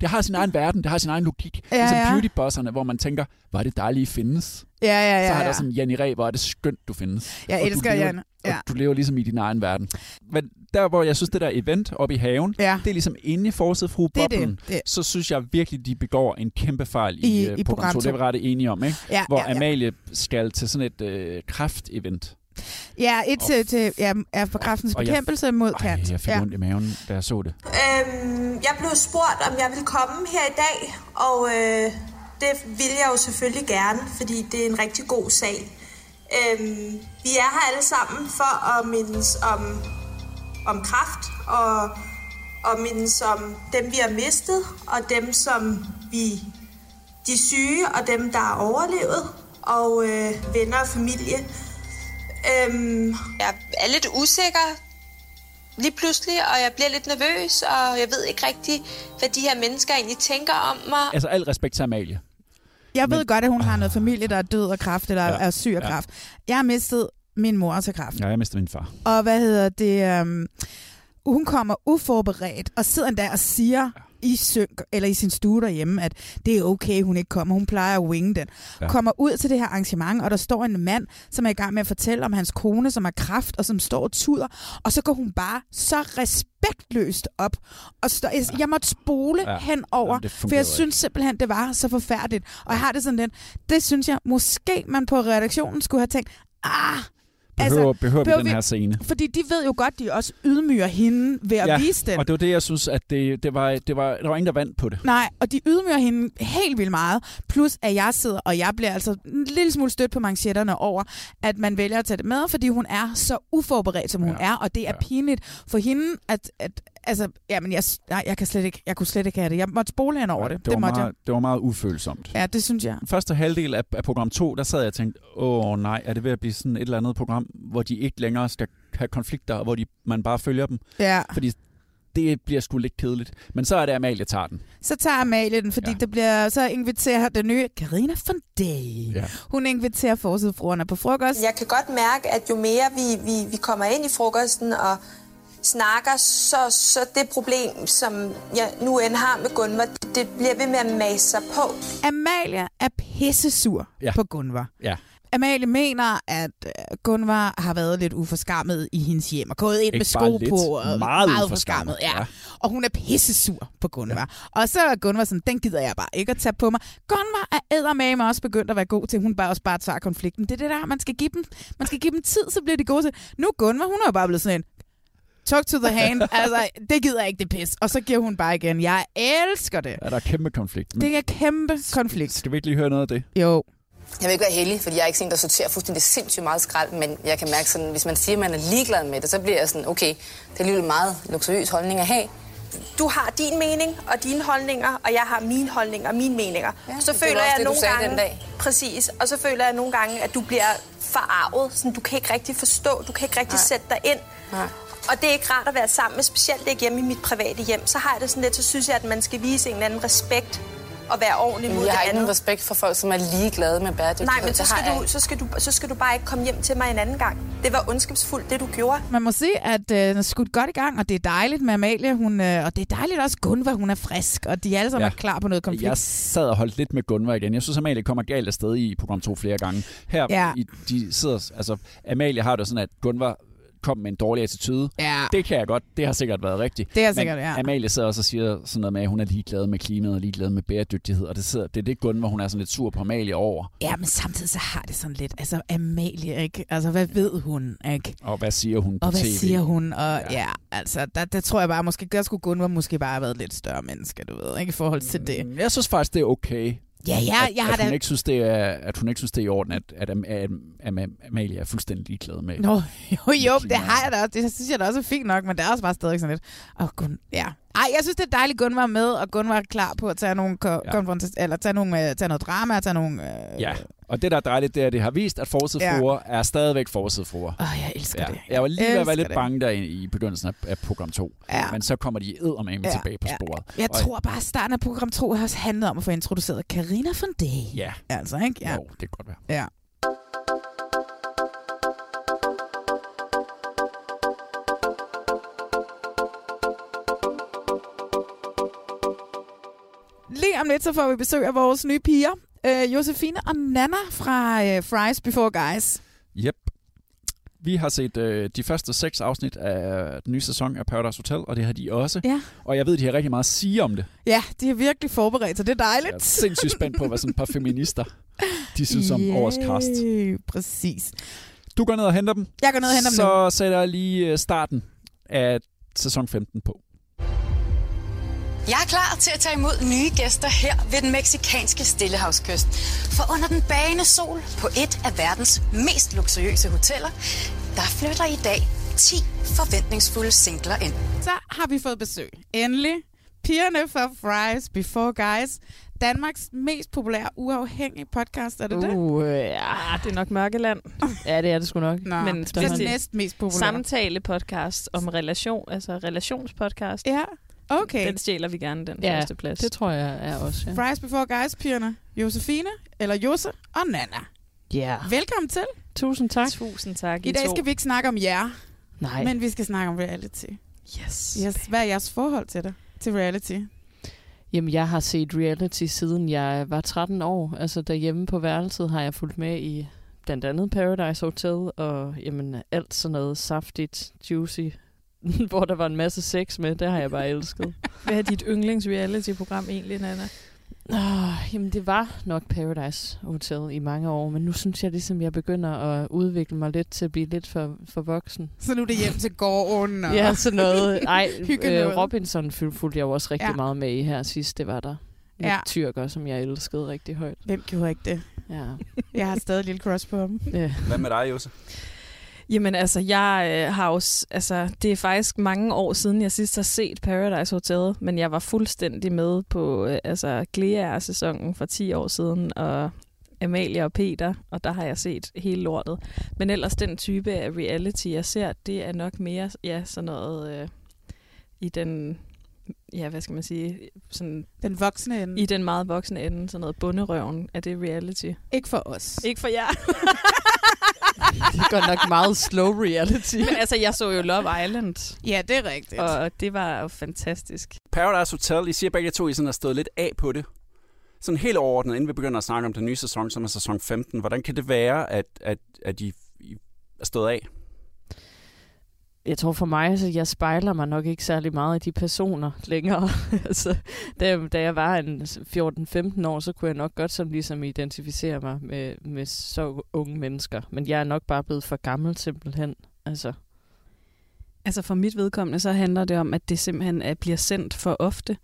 det, har sin egen verden, det har sin egen logik. Ja, ligesom ja. beautybosserne, hvor man tænker, hvor er det dejligt, I findes. Ja, ja, ja. så har ja. der sådan Janni Ræ, hvor er det skønt, du findes. Jeg Og elsker Janne. Ja. Og du lever ligesom i din egen verden. Men der, hvor jeg synes, det der event oppe i haven, Ja. det er ligesom inde i forsiden fru Det det. boblen, Det- så synes jeg virkelig, de begår en kæmpe fejl i, I- øh, i program program 2. to. Det er vi ret enige om, ikke? Ja, hvor ja, ja. Amalie skal til sådan et øh, kraft-event. Ja, et til, til ja, er for kraftens Og jeg- bekæmpelse mod Ej, kant. jeg fik ja. ondt i maven, da jeg så det. Øhm, jeg blev spurgt, om jeg ville komme her i dag, og øh, det vil jeg jo selvfølgelig gerne, fordi det er en rigtig god sag. Øhm, vi er her alle sammen for at mindes om, om kraft, og, og mindes om dem, vi har mistet, og dem, som vi, de syge, og dem, der er overlevet, og øh, venner og familie. Øhm, jeg er lidt usikker lige pludselig, og jeg bliver lidt nervøs, og jeg ved ikke rigtig, hvad de her mennesker egentlig tænker om mig. Altså, al respekt til Amalie. Jeg ved godt, at hun har noget familie, der er død af kræft, eller ja. Ja, er syg af ja. kræft. Jeg har mistet min mor til kræft. Ja, jeg mistede min far. Og hvad hedder det? Um, hun kommer uforberedt og sidder endda og siger, i synk, eller i sin stue derhjemme, at det er okay, hun ikke kommer. Hun plejer at winge den. Ja. Kommer ud til det her arrangement, og der står en mand, som er i gang med at fortælle om hans kone, som har kraft, og som står og tuder. Og så går hun bare så respektløst op. Og står, jeg, jeg måtte spole Ja. henover, Jamen, for jeg synes simpelthen, det var så forfærdeligt. Og jeg har det sådan lidt, det synes jeg måske, man på redaktionen skulle have tænkt, ah, Behøver, altså, behøver vi behøver den her scene? fordi de ved jo godt, de også ydmyger hende ved at ja, vise den. og det var det, jeg synes, at det, det, var, det var, der var ingen, der vandt på det. Nej, og de ydmyger hende helt vildt meget. Plus at jeg sidder, og jeg bliver altså en lille smule stødt på manchetterne over, at man vælger at tage det med, fordi hun er så uforberedt, som hun Ja. er, og det er pinligt for hende, at, at altså, jamen, jeg, nej, jeg, kan slet ikke, jeg kunne slet ikke have det. Jeg måtte spole hende over det. Det, var måtte meget, det var meget ufølsomt. jeg. Ja, det synes jeg. Første halvdel af, af program 2, der sad jeg og tænkte, åh nej, er det ved at blive sådan et eller andet program, hvor de ikke længere skal have konflikter, og hvor de, man bare følger dem? Ja. Fordi det bliver sgu lidt kedeligt. Men så er det, Amalie tager den. Så tager Amalie den, fordi ja. det bliver, så inviterer den nye Karina von Day. Ja. Hun inviterer forsidefruerne på frokost. Jeg kan godt mærke, at jo mere vi, vi, vi kommer ind i frokosten og snakker, så, så det problem, som jeg nu end har med Gunvar, det, det bliver ved med at mase sig på. Amalie er pissesur Ja. på Gunvar. Ja. Amalie mener, at øh, Gunvar har været lidt uforskammet i hendes hjem og gået ind Ikke med sko lidt, på. Og meget meget uforskammet, uforskammet. Ja. ja. Og hun er pissesur på Gunvar. Ja. Og så er Gunvar sådan, den gider jeg bare ikke at tage på mig. Gunvar er eddermame også begyndt at være god til, hun bare også bare tager konflikten. Det er det der, man skal give dem, man skal give dem tid, så bliver de gode til. Nu Gunvar, hun er jo bare blevet sådan en, talk to the hand. altså, det gider jeg ikke, det pis. Og så giver hun bare igen. Jeg elsker det. Ja, der er kæmpe konflikt. Men Det er kæmpe konflikt. Skal vi ikke lige høre noget af det? Jo. Jeg vil ikke være heldig, fordi jeg er ikke sådan, der sorterer fuldstændig sindssygt meget skrald, men jeg kan mærke sådan, hvis man siger, at man er ligeglad med det, så bliver jeg sådan, okay, det er alligevel en meget luksuriøs holdning at have. Du har din mening og dine holdninger, og jeg har mine holdninger og mine meninger. Ja, så det var føler også jeg det, du nogle sagde gange... den dag. Præcis. Og så føler jeg nogle gange, at du bliver forarvet. Sådan, du kan ikke rigtig forstå, du kan ikke rigtig Nej. sætte dig ind. Nej. Og det er ikke rart at være sammen med, specielt ikke hjemme i mit private hjem. Så har jeg det sådan lidt, så synes jeg, at man skal vise en eller anden respekt og være ordentlig mod Jeg har det ikke andet. nogen respekt for folk, som er ligeglade med bæredygtighed. Nej, men så har skal, jeg du, så, skal du, så skal du bare ikke komme hjem til mig en anden gang. Det var ondskabsfuldt, det du gjorde. Man må sige, at øh, den er skudt godt i gang, og det er dejligt med Amalie, hun, øh, og det er dejligt også Gunvar, hun er frisk, og de alle sammen Ja. ja. er klar på noget konflikt. Jeg sad og holdt lidt med Gunvar igen. Jeg synes, Amalie kommer galt afsted i program 2 flere gange. Her, Ja. i, de sidder, altså, Amalie har det sådan, at Gunvar kom med en dårlig attitude. Ja. Det kan jeg godt. Det har sikkert været rigtigt. Det har Men sikkert, ja. Amalie sidder også og siger sådan noget med, at hun er ligeglad med klimaet og ligeglad med bæredygtighed. Og det, sidder, det er det Gunvar, hun er sådan lidt sur på Amalie over. Ja, men samtidig så har det sådan lidt, altså Amalie, ikke? Altså, hvad ved hun, ikke? Og hvad siger hun på Og hvad tv? siger hun? Og ja, ja altså, der, der tror jeg bare, måske der skulle Gunvar måske bare have været lidt større menneske, du ved, ikke? I forhold til det. Jeg synes faktisk, det er okay. Ja, ja, at, jeg har at hun da- ikke synes, det er, at hun ikke synes, det er i orden, at, at, at, at Amalie er fuldstændig ligeglad med. Nå, jo, jo, det har jeg da også. Det synes jeg da også er fint nok, men det er også bare stadig sådan lidt. Åh, Gun, ja. Ej, jeg synes, det er dejligt, Gunvar er med, og Gunvar er klar på at tage, nogle ko- Ja. eller tage, nogle, øh, tage noget drama, tage nogle... Øh, Ja, og det der er dejligt, det er, at det har vist, at forsidefruer ja. er stadigvæk forsidefruer. Åh, jeg elsker Ja. det. Jeg var lige ved at være lidt det. bange der i, begyndelsen af, af program 2. Ja. Men så kommer de eddermame ja. tilbage på sporet. Jeg Og- tror bare, at starten af program 2 har også handlet om at få introduceret Karina von D. Ja. Altså, ikke? Ja. Jo, det kan godt være. Ja. Lige om lidt, så får vi besøg af vores nye piger, øh, Josefine og Nana fra øh, Fries Before Guys. Yep. Vi har set øh, de første seks afsnit af den nye sæson af Paradise Hotel, og det har de også. Ja. Og jeg ved, de har rigtig meget at sige om det. Ja, de er virkelig forberedt, så det er dejligt. Jeg er sindssygt spændt på, hvad sådan et par feminister de synes om årets cast. Præcis. Du går ned og henter dem. Jeg går ned og henter dem Så sætter jeg lige øh, starten af sæson 15 på. Jeg er klar til at tage imod nye gæster her ved den meksikanske Stillehavskyst. For under den bagende sol på et af verdens mest luksuriøse hoteller, der flytter i dag 10 forventningsfulde singler ind. Så har vi fået besøg. Endelig. Pigerne fra Fries Before Guys. Danmarks mest populære uafhængige podcast, er det det? Uh, ja, det er nok Mørkeland. Ja, det er det sgu nok. Nå, Men det er næst mest populære. Samtale-podcast om relation, altså relationspodcast. Ja, okay. Den stjæler vi gerne, den Ja, første plads. det tror jeg er også, ja. Fries Before Guys, pigerne. Josefine, eller Josse og Nana. Ja. Velkommen til. Tusind tak. Tusind tak, I dag skal vi ikke snakke om jer, Nej. men vi skal snakke om reality. Yes. yes. Hvad er jeres forhold til det? Til reality? Jamen, jeg har set reality siden jeg var 13 år. Altså derhjemme på værelset har jeg fulgt med i blandt andet Paradise Hotel, og jamen, alt sådan noget saftigt, juicy, hvor der var en masse sex med. Det har jeg bare elsket. Hvad er dit yndlings-reality-program egentlig, Nana? Oh, jamen, det var nok Paradise Hotel i mange år, men nu synes jeg ligesom, jeg begynder at udvikle mig lidt til at blive lidt for, for voksen. Så nu er det hjem til gården og Ja, sådan noget. Ej, øh, noget. Robinson ful- fulgte jeg jo også rigtig Ja. meget med i her sidst, det var der. Med Ja. tyrker, som jeg elskede rigtig højt. Hvem gjorde ikke det? Ja. Jeg har stadig et lille crush på ham. Ja. Hvad med dig, Jose? Jamen altså, jeg øh, har også, altså, det er faktisk mange år siden, jeg sidst har set Paradise Hotel, men jeg var fuldstændig med på øh, altså, Glea-sæsonen for 10 år siden, og Amalie og Peter, og der har jeg set hele lortet. Men ellers den type af reality, jeg ser, det er nok mere ja, sådan noget øh, i den, ja, hvad skal man sige, sådan, Den voksne ende. i den meget voksne ende, sådan noget bunderøven, er det reality? Ikke for os. Ikke for jer. Det er godt nok meget slow reality. Men altså, jeg så jo Love Island. Ja, det er rigtigt. Og det var jo fantastisk. Paradise Hotel, I siger begge to, I sådan har stået lidt af på det. Sådan helt overordnet, inden vi begynder at snakke om den nye sæson, som er sæson 15. Hvordan kan det være, at, at, at I, I er stået af? Jeg tror for mig, så jeg spejler mig nok ikke særlig meget af de personer længere. altså, da, da jeg var en 14-15 år, så kunne jeg nok godt som ligesom identificere mig med, med så unge mennesker. Men jeg er nok bare blevet for gammel simpelthen. Altså, Altså for mit vedkommende, så handler det om, at det simpelthen er, bliver sendt for ofte,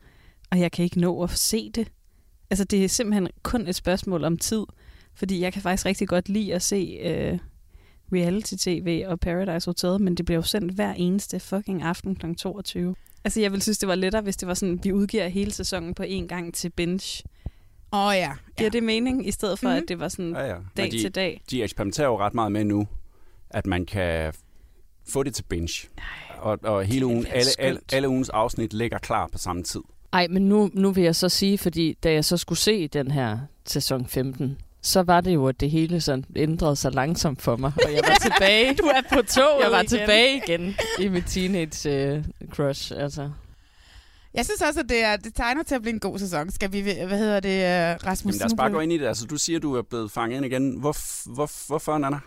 og jeg kan ikke nå at se det. Altså det er simpelthen kun et spørgsmål om tid, fordi jeg kan faktisk rigtig godt lide at se øh, reality-tv og Paradise Hotel, men det bliver jo sendt hver eneste fucking aften kl. 22. Altså jeg vil synes, det var lettere, hvis det var sådan, vi udgiver hele sæsonen på én gang til binge. Åh oh, ja. Giver det mening, i stedet for, Mhm. mm-hmm. at det var sådan Ja, ja. dag Men de, til dag? De eksperimenterer jo ret meget med nu, at man kan få det til binge. Og, og hele ugen, alle, alle, alle ugens afsnit ligger klar på samme tid. ej, men nu, nu vil jeg så sige, fordi da jeg så skulle se den her sæson 15, så var det jo, at det hele sådan ændrede sig langsomt for mig. Og jeg var tilbage. du er på toget Jeg var igen. tilbage igen i mit teenage uh, crush. Altså. Jeg synes også, at det, er, det tegner til at blive en god sæson. Skal vi, hvad hedder det, øh, Rasmus? Jamen lad os bare gå ind i det. Altså, du siger, du er blevet fanget ind igen. Hvor, hvor, hvorfor, Nana?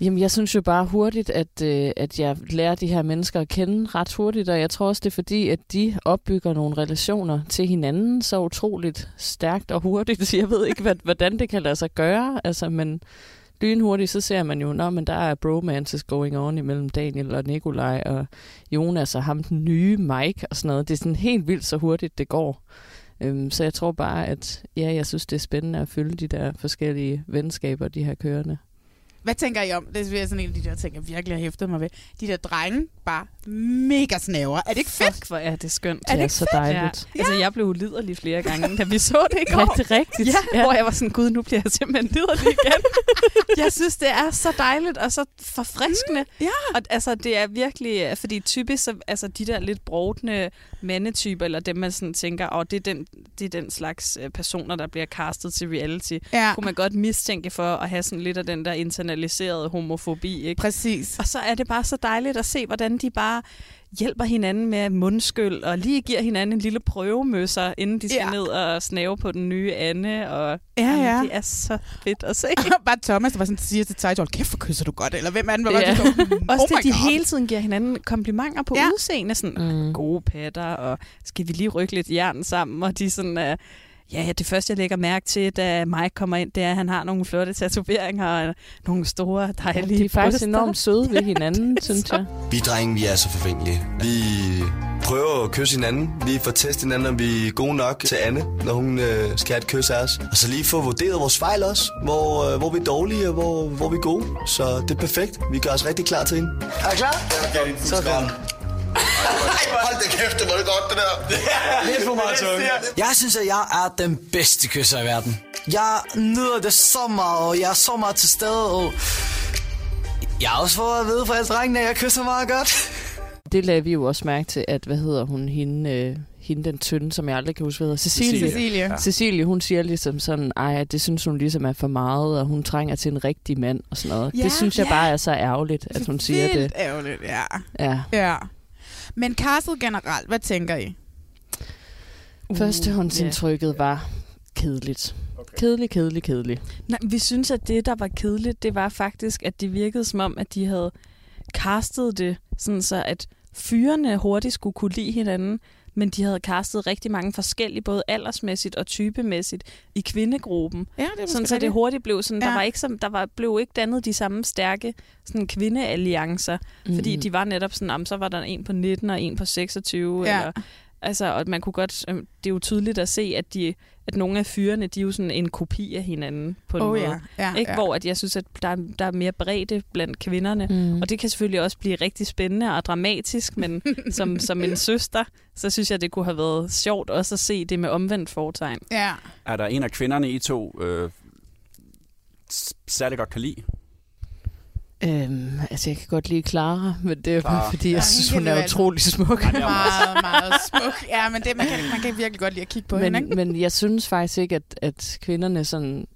Jamen, jeg synes jo bare hurtigt, at, øh, at jeg lærer de her mennesker at kende ret hurtigt, og jeg tror også, det er fordi, at de opbygger nogle relationer til hinanden så utroligt stærkt og hurtigt. Jeg ved ikke, hvad, hvordan det kan lade sig gøre, altså, men lynhurtigt, så ser man jo, når men der er bromances going on imellem Daniel og Nikolaj og Jonas og ham den nye Mike og sådan noget. Det er sådan helt vildt så hurtigt, det går. Øhm, så jeg tror bare, at ja, jeg synes, det er spændende at følge de der forskellige venskaber, de her kørende. Hvad tænker I om? Det er sådan en af de der ting, jeg virkelig har hæftet mig ved. De der drenge, bare mega snævre. Er det ikke fedt? Fuck, hvor er det skønt. Er det Det er så fedt? dejligt. Ja. Altså, jeg blev liderlig flere gange, da vi så det i går. Rigtig rigtigt. Ja, Ja. hvor jeg var sådan, gud, nu bliver jeg simpelthen liderlig igen. jeg synes, det er så dejligt og så forfriskende. Mm, ja. Og altså, det er virkelig, fordi typisk, så, altså de der lidt brodne mandetyper, eller dem, man sådan tænker, åh, det er den, det er den slags øh, personer, der bliver castet til reality, Ja. kunne man godt mistænke for at have sådan lidt af den der internaliserede homofobi, ikke? Præcis. Og så er det bare så dejligt at se, hvordan de bare hjælper hinanden med mundskyld, og lige giver hinanden en lille prøvemøsser, inden de skal Ja. ned og snave på den nye Anne. Og, Ja, Jamen, ja. Det er så fedt at se. bare Thomas, der var sådan, siger til Tejtol, kæft, hvor kysser du godt, eller hvem er den, hvor Ja. godt du står, Også oh det, de God. hele tiden giver hinanden komplimenter på ja. udseende. Sådan, mm. gode patter, og skal vi lige rykke lidt jern sammen? Og de sådan, uh, ja, ja, det første, jeg lægger mærke til, da Mike kommer ind, det er, at han har nogle flotte tatoveringer og nogle store, dejlige de er faktisk bryster. enormt søde ved hinanden, synes jeg. Vi drenge, vi er så forfængelige. Vi prøver at kysse hinanden. Vi får testet hinanden, om vi er gode nok til Anne, når hun øh, skal have et kys af os. Og så lige få vurderet vores fejl også. Hvor, øh, hvor vi er dårlige og hvor, hvor vi er gode. Så det er perfekt. Vi gør os rigtig klar til hende. Er I klar? Så kom. Hold da kæft, det var det godt, det der. Lidt for meget tunge. Jeg synes, at jeg er den bedste kysser i verden. Jeg nyder det så meget, og jeg er så meget til stede, og jeg har også fået at vide fra alle drengene, at jeg kysser meget godt. Det lagde vi jo også mærke til, at, hvad hedder hun, hende, øh, hende den tynde, som jeg aldrig kan huske, hvad hedder. Cecilie. Cecilie. Ja. Cecilie, hun siger ligesom sådan, ej, det synes hun ligesom er for meget, og hun trænger til en rigtig mand og sådan noget. Ja, det synes jeg ja. bare er så ærgerligt, at hun siger Vildt det. ærgerligt, ja. Ja. ja. Men castet generelt, hvad tænker I? Førstehåndsindtrykket var kedeligt. Kedelig, kedelig, kedelig. Nej, vi synes, at det, der var kedeligt, det var faktisk, at det virkede som om, at de havde castet det, sådan så at fyrene hurtigt skulle kunne lide hinanden, men de havde castet rigtig mange forskellige, både aldersmæssigt og typemæssigt, i kvindegruppen. Ja, det sådan, så det hurtigt blev sådan, der, Ja. var ikke som, der var, blev ikke dannet de samme stærke sådan kvindealliancer, mm. fordi de var netop sådan, om så var der en på 19 og en på 26, Ja. eller, altså, og man kunne godt, øh, det er jo tydeligt at se, at de at nogle af fyrene, de er jo sådan en kopi af hinanden på en Oh, måde. ja. Ja, ikke? ja. Hvor at jeg synes, at der, er- der er mere bredde blandt kvinderne. Mm. Og det kan selvfølgelig også blive rigtig spændende og dramatisk, men som, som en søster, så synes jeg, det kunne have været sjovt også at se det med omvendt fortegn. Ja. Er der en af kvinderne i to øh, særlig godt kan lide? Øhm, altså, jeg kan godt lide Clara, men det er bare Clara. fordi, jeg Ja, synes, hun er utrolig smuk. meget, meget smuk. Ja, men det, man, kan, man kan virkelig godt lide at kigge på hende, ikke? men, men jeg synes faktisk ikke, at, at kvinderne sådan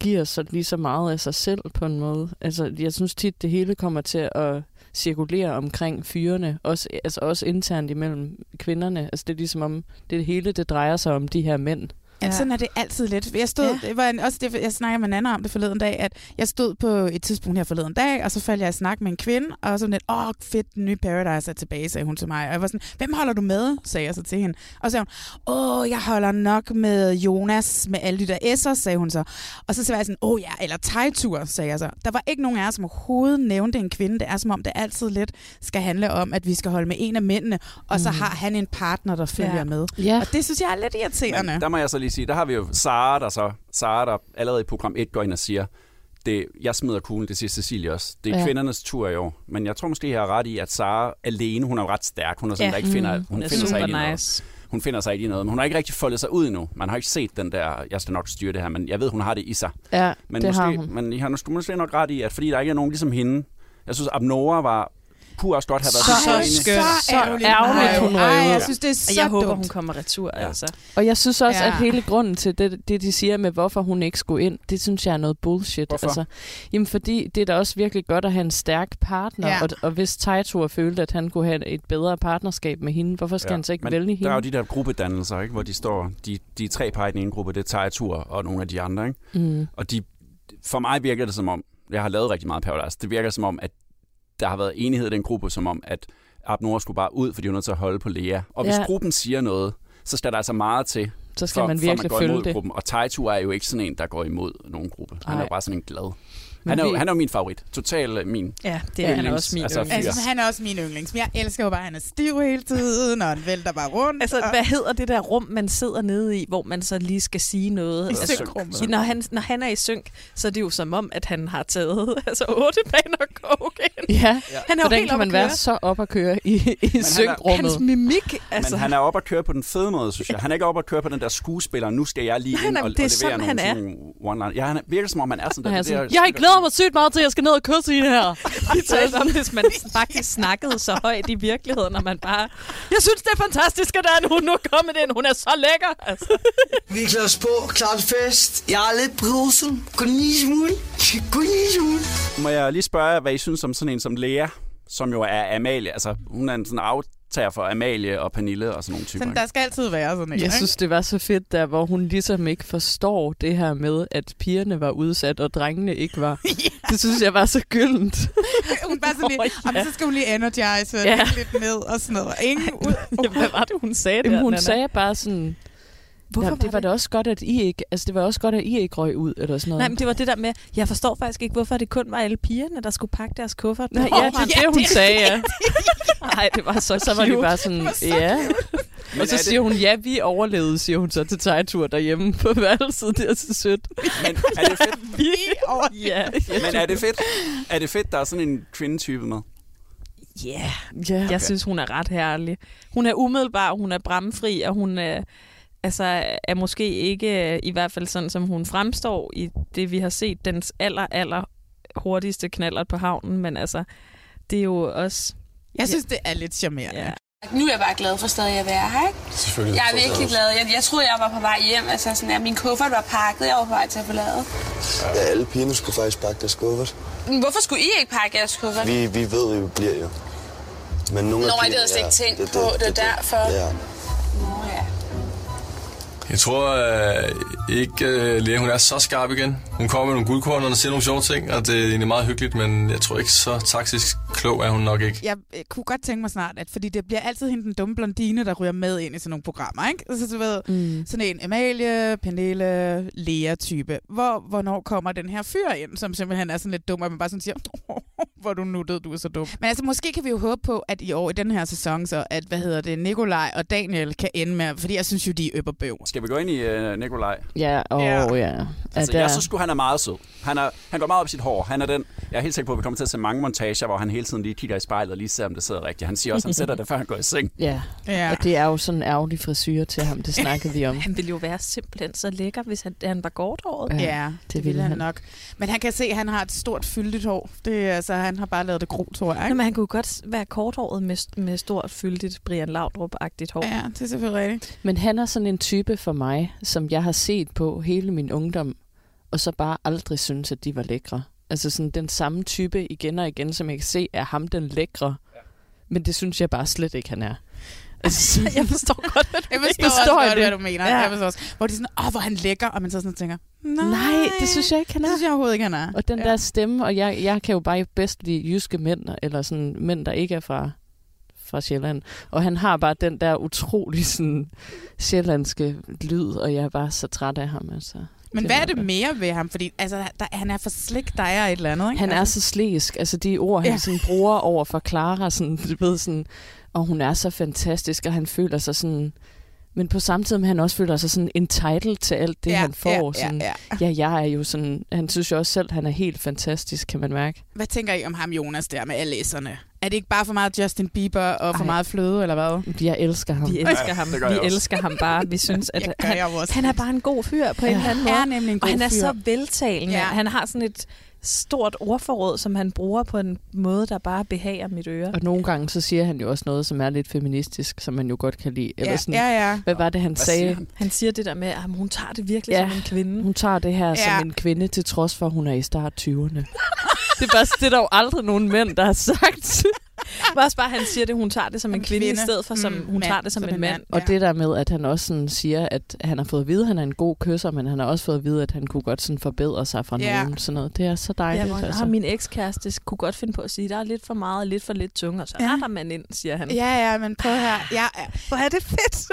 giver så lige så meget af sig selv på en måde. Altså, jeg synes tit, det hele kommer til at cirkulere omkring fyrene, også, altså også internt imellem kvinderne. Altså, det er ligesom om, det hele det drejer sig om de her mænd. Ja. Sådan er det altid lidt. Jeg stod, ja. det var en, også det, jeg snakker med Nana om det forleden dag, at jeg stod på et tidspunkt her forleden dag, og så faldt jeg i snak med en kvinde, og så lidt, åh, fedt, den nye Paradise er tilbage, sagde hun til mig. Og jeg var sådan, hvem holder du med, sagde jeg så til hende. Og så sagde hun, åh, jeg holder nok med Jonas, med alle de der S'er, sagde hun så. Og så sagde jeg sådan, åh ja, eller Tejtur, sagde jeg så. Der var ikke nogen af jer, som overhovedet nævnte en kvinde. Det er som om, det altid lidt skal handle om, at vi skal holde med en af mændene, og så Mm. har han en partner, der følger Ja. med. Ja. Og det synes jeg er lidt irriterende. Men der må jeg så lige sige, der har vi jo Sara, der så, Sara, der allerede i program 1 går ind og siger, det, jeg smider kuglen, det siger Cecilie også. Det er Ja. kvindernes tur i år. Men jeg tror måske, jeg har ret i, at Sara alene, hun er jo ret stærk. Hun er sådan, Ja. der ikke finder, Mm. hun er finder sig ikke i noget. nice. Hun finder sig ikke i noget, men hun har ikke rigtig foldet sig ud endnu. Man har ikke set den der, jeg skal nok styre det her, men jeg ved, hun har det i sig. Ja, men det måske, har hun. Men I har måske nok ret i, at fordi der ikke er nogen ligesom hende, jeg synes, Abnora var, kunne også godt have været Så lidt skøn. enig. Så ærgerligt, ærgerligt, hun Ej, jeg synes, det er så jeg håber, dumt. hun kommer retur, ja. altså. Og jeg synes også, Ja. at hele grunden til det, det, de siger med, hvorfor hun ikke skulle ind, det synes jeg er noget bullshit. Hvorfor? Altså, jamen, fordi det er da også virkelig godt at have en stærk partner, Ja. og, og hvis Taito følte, at han kunne have et bedre partnerskab med hende, hvorfor skal ja. han så ikke men vælge Der hende? er jo de der gruppedannelser, ikke? hvor de står, de, de er tre par i den ene gruppe, det er Tajatur og nogle af de andre. Ikke? Mm. Og de, for mig virker det som om, jeg har lavet rigtig meget Paradise, det virker som om, at der har været enighed i den gruppe, som om, at Abnora skulle bare ud, fordi hun er nødt til at holde på Lea. Og hvis Ja. gruppen siger noget, så skal der altså meget til, Så skal for, man for virkelig går følge imod det. gruppen. Og Taito er jo ikke sådan en, der går imod nogen gruppe. Han er Nej. jo bare sådan en glad. Men Han er, jo, vi- han er jo min favorit. Total øh, min. Ja, det er han yndlings- også min altså, yndlings. Altså, han er også min yndlings. Men jeg elsker jo bare, at han er stiv hele tiden, og han vælter bare rundt. Altså, og... hvad hedder det der rum, man sidder nede i, hvor man så lige skal sige noget? I Altså, synkrummet. Når han, når han er i synk, så er det jo som om, at han har taget altså, otte baner coke Ja, Han er hvordan helt kan man være så op at køre i, i Hans synkrummet? mimik, altså. Men han er oppe at køre på den fede måde, synes jeg. Han er ikke oppe at køre på den der skuespiller, nu skal jeg lige Nej, ind nej, og, det er og levere sådan, nogle han er. sådan one line. Ja, han er, virker som om, han er sådan der. Er jeg glæder mig sygt meget til, at jeg skal ned og kysse hende her. Vi talte om, hvis man faktisk snakkede så højt i virkeligheden, når man bare... Jeg synes, det er fantastisk, at der er hun nu er kommet ind. Hun er så lækker. Altså. Vi er klar os på, klar til fest. Jeg er lidt brusen. Kun en lille smule. Kun en lille smule. Må jeg lige spørge hvad I synes om sådan en som Lea, som jo er Amalie. Altså, hun er en sådan aftager for Amalie og Pernille og sådan nogle typer. Sådan, der skal altid være sådan en, Jeg ikke? synes, det var så fedt der, hvor hun ligesom ikke forstår det her med, at pigerne var udsat, og drengene ikke var. Det synes jeg var så gyldent. hun bare sådan lidt, oh, ja. så skal hun lige energize Ja. ja. lidt ned og sådan noget. Ingen ud. Jamen, hvad var det, hun sagde Jamen, der, hun Nana? sagde bare sådan... Hvorfor Jamen, det var var da også godt, at I ikke... Altså, det var også godt, at I ikke røg ud, eller sådan noget. Nej, men det var det der med, jeg forstår faktisk ikke, hvorfor det kun var alle pigerne, der skulle pakke deres kuffert. Nej, ja, det er det, hun sagde, ja. Nej, det var så så var de cute. bare sådan, Det så ja. cute. Og så siger hun, ja, vi overlevede, siger hun så til tegtur derhjemme på værelset. Det er så sødt. Men er det fedt? Vi. Ja. Men er det fedt? Er det fedt, der er sådan en kvindetype med? Ja, ja. jeg Okay. synes, hun er ret herlig. Hun er umiddelbar, hun er bramfri, og hun er, altså, er måske ikke, i hvert fald sådan, som hun fremstår i det, vi har set, dens aller, aller hurtigste knaller på havnen, men altså, det er jo også... Jeg synes, det er lidt charmerende. Ja. Nu er jeg bare glad for stadig at være her, ikke? Selvfølgelig. Jeg er virkelig glad. Jeg, jeg troede, jeg var på vej hjem. Altså, sådan, at min kuffert var pakket. Jeg var på vej til at forlade. Ja, alle pigerne skulle faktisk pakke deres kuffert. Men Hvorfor skulle I ikke pakke jeres kuffert? Vi, vi ved jo, vi bliver jo. Men nogle Nå, af det havde slet ikke tænkt på. Det er derfor. Ja. Nå ja. Jeg tror øh, ikke, øh, Lea hun er så skarp igen. Hun kommer med nogle guldkorn, og siger nogle sjove ting, og det er egentlig meget hyggeligt, men jeg tror ikke så taktisk klog er hun nok ikke. Jeg øh, kunne godt tænke mig snart, at fordi det bliver altid hende den dumme blondine, der ryger med ind i sådan nogle programmer, ikke? Altså, du ved, mm. sådan en Amalie, Pernille, Lea-type. Hvor, hvornår kommer den her fyr ind, som simpelthen er sådan lidt dum, og man bare sådan siger, hvor du nuttet, du er så dum. Men altså, måske kan vi jo håbe på, at i år, i den her sæson, så at, hvad hedder det, Nikolaj og Daniel kan ende med, fordi jeg synes jo, de er øpperbøv. Skal vi gå ind i uh, Nikolaj? Ja, åh Ja. ja. ja. Altså, der- jeg synes sgu, han er meget sød. Han, er, han går meget op i sit hår. Han er den, jeg er helt sikker på, at vi kommer til at se mange montager, hvor han hele tiden lige kigger i spejlet og lige ser, om det sidder rigtigt. Han siger også, at han sætter det, før han går i seng. Ja. Ja. og det er jo sådan en ærgerlig frisyr til ham, det snakkede vi om. Han ville jo være simpelthen så lækker, hvis han, han var korthåret. Ja, Ja, det, det ville han han. nok. Men han kan se, at han har et stort fyldigt hår. Det, er, altså, han har bare lavet det gro, tror jeg. Nå, Ikke? men han kunne godt være korthåret med, med stort, fyldigt Brian Laudrup-agtigt hår. Ja, det er selvfølgelig rigtigt. Men han er sådan en type for mig, som jeg har set på hele min ungdom, og så bare aldrig synes, at de var lækre. Altså sådan den samme type igen og igen, som jeg kan se, er ham den lækre. Men det synes jeg bare slet ikke, han er. Altså, jeg forstår godt, hvad du Jeg forstår, også godt, det? hvad du mener. Ja. Jeg forstår også. Hvor de sådan, åh, hvor han lækker, og man så sådan tænker, nej, Nej, det synes jeg ikke, han er. Det synes jeg overhovedet ikke, han er. Og den ja. der stemme, og jeg, jeg kan jo bare bedst lide jyske mænd, eller sådan mænd, der ikke er fra, fra Sjælland. Og han har bare den der utrolig sådan, sjællandske lyd, og jeg er bare så træt af ham. Altså. Men Det hvad er det mere ved ham? Fordi altså, der, han er for slik, der er et eller andet, ikke? Han er altså, så slæsk. Altså de ord, han ja. sådan bruger over for Clara, sådan, du ved, sådan, og hun er så fantastisk, og han føler sig sådan... Men på samme tid med, han også føler sig sådan entitled til alt det, Ja, han får. ja, ja, sådan, ja. ja, jeg er jo sådan... Han synes jo også selv, han er helt fantastisk, kan man mærke. Hvad tænker I om ham, Jonas, der med alle S'erne? Er det ikke bare for meget Justin Bieber og for Ej. meget fløde, eller hvad? Jeg elsker ham. Vi elsker Ja, ham. Vi også. elsker ham bare. Vi synes, at han, han er bare en god fyr på en Ja, eller anden han måde. er nemlig en og god han er fyr. så veltalende. Ja. Ja. Han har sådan et stort ordforråd, som han bruger på en måde, der bare behager mit øre. Og nogle gange så siger han jo også noget, som er lidt feministisk, som man jo godt kan lide. Eller Ja, sådan, ja, ja. Hvad var det, han Hvad sagde? siger han? Han siger det der med, at hun tager det virkelig Ja. som en kvinde. Hun tager det her ja. Som en kvinde, til trods for, at hun er i start 20'erne. det er bare det er der jo aldrig nogen mænd, der har sagt. Men også bare, han siger det, hun tager det som en kvinde, kvinde. i stedet for, som Mm, hun mand, tager det som, en mand. Og det der med, at han også sådan siger, at han har fået at vide, at han er en god kysser, men han har også fået at vide, at han kunne godt sådan forbedre sig fra Ja. nogen. Sådan noget. Det er så Ja, dejligt. hvor, altså. altså. min ekskæreste kunne godt finde på at sige, at der er lidt for meget og lidt for lidt tunge, og så Ja. ja. retter man ind, siger han. Ja, ja, men prøv her. Jeg er, Hvor er det fedt.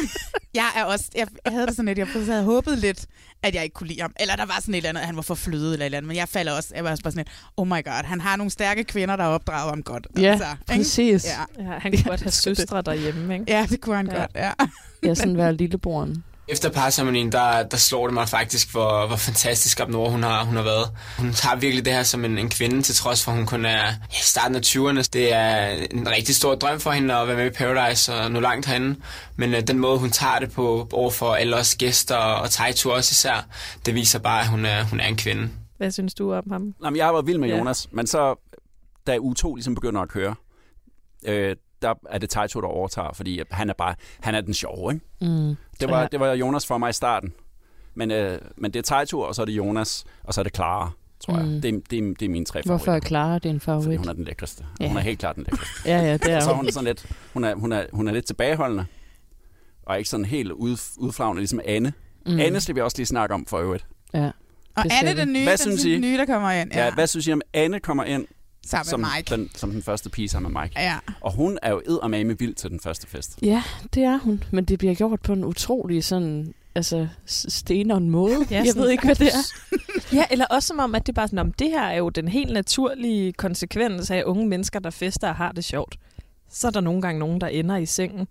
jeg er også, jeg, jeg havde det sådan lidt, jeg havde håbet lidt, at jeg ikke kunne lide ham. Eller der var sådan et eller andet, at han var for fløde eller et eller andet. Men jeg falder også, jeg var også bare sådan lidt, oh my god, han har nogle stærke kvinder, der opdrager ham godt. Ja, ikke? præcis. Ja. Ja, han kunne godt have søstre derhjemme, ikke? ja, det kunne han Ja. godt, ja. Ja, sådan være lillebroren. Efter parceremonien, der, der slår det mig faktisk, hvor, hvor fantastisk Abnora hun har, hun har været. Hun tager virkelig det her som en, en kvinde, til trods for, at hun kun er ja, i starten af 20'erne. Det er en rigtig stor drøm for hende at være med i Paradise og nå langt herinde. Men uh, den måde, hun tager det på over for alle os gæster og Taito også især, det viser bare, at hun er, hun er en kvinde. Hvad synes du om ham? Nå, men jeg har været vild med Ja. Jonas, men så, da u 2 ligesom begynder at køre, øh, der er det Taito, der overtager, fordi han er bare, han er den sjove, ikke? Mm. Det var, Ja. det var Jonas for mig i starten. Men, øh, men det er Taito, og så er det Jonas, og så er det Clara, tror jeg. Mm. Det, er- det, er, det er mine tre Hvorfor er favoritter. Clara din Fordi favorit? hun er den lækreste. Ja. Hun er helt klart den lækreste. Ja, ja, det er så er hun. hun sådan lidt, hun er, hun er, hun er lidt tilbageholdende, og ikke sådan helt ud, udflagende, ligesom Anne. Mm. Anne skal vi også lige snakke om for øvrigt. Ja. Og Anne, den nye, Hvad den, synes den I? nye, der kommer ind. Ja. ja, hvad synes I om Anne kommer ind Sammen som, med Mike. den, som den første pige sammen med Mike? Ja. Og hun er jo eddermame vild til den første fest. Ja, det er hun. Men det bliver gjort på en utrolig sådan, altså, steneren måde. Ja, jeg ved ikke, hvad det er. Ja, eller også som om, at det er bare sådan, om det her er jo den helt naturlige konsekvens af unge mennesker, der fester og har det sjovt. Så er der nogle gange nogen, der ender i sengen.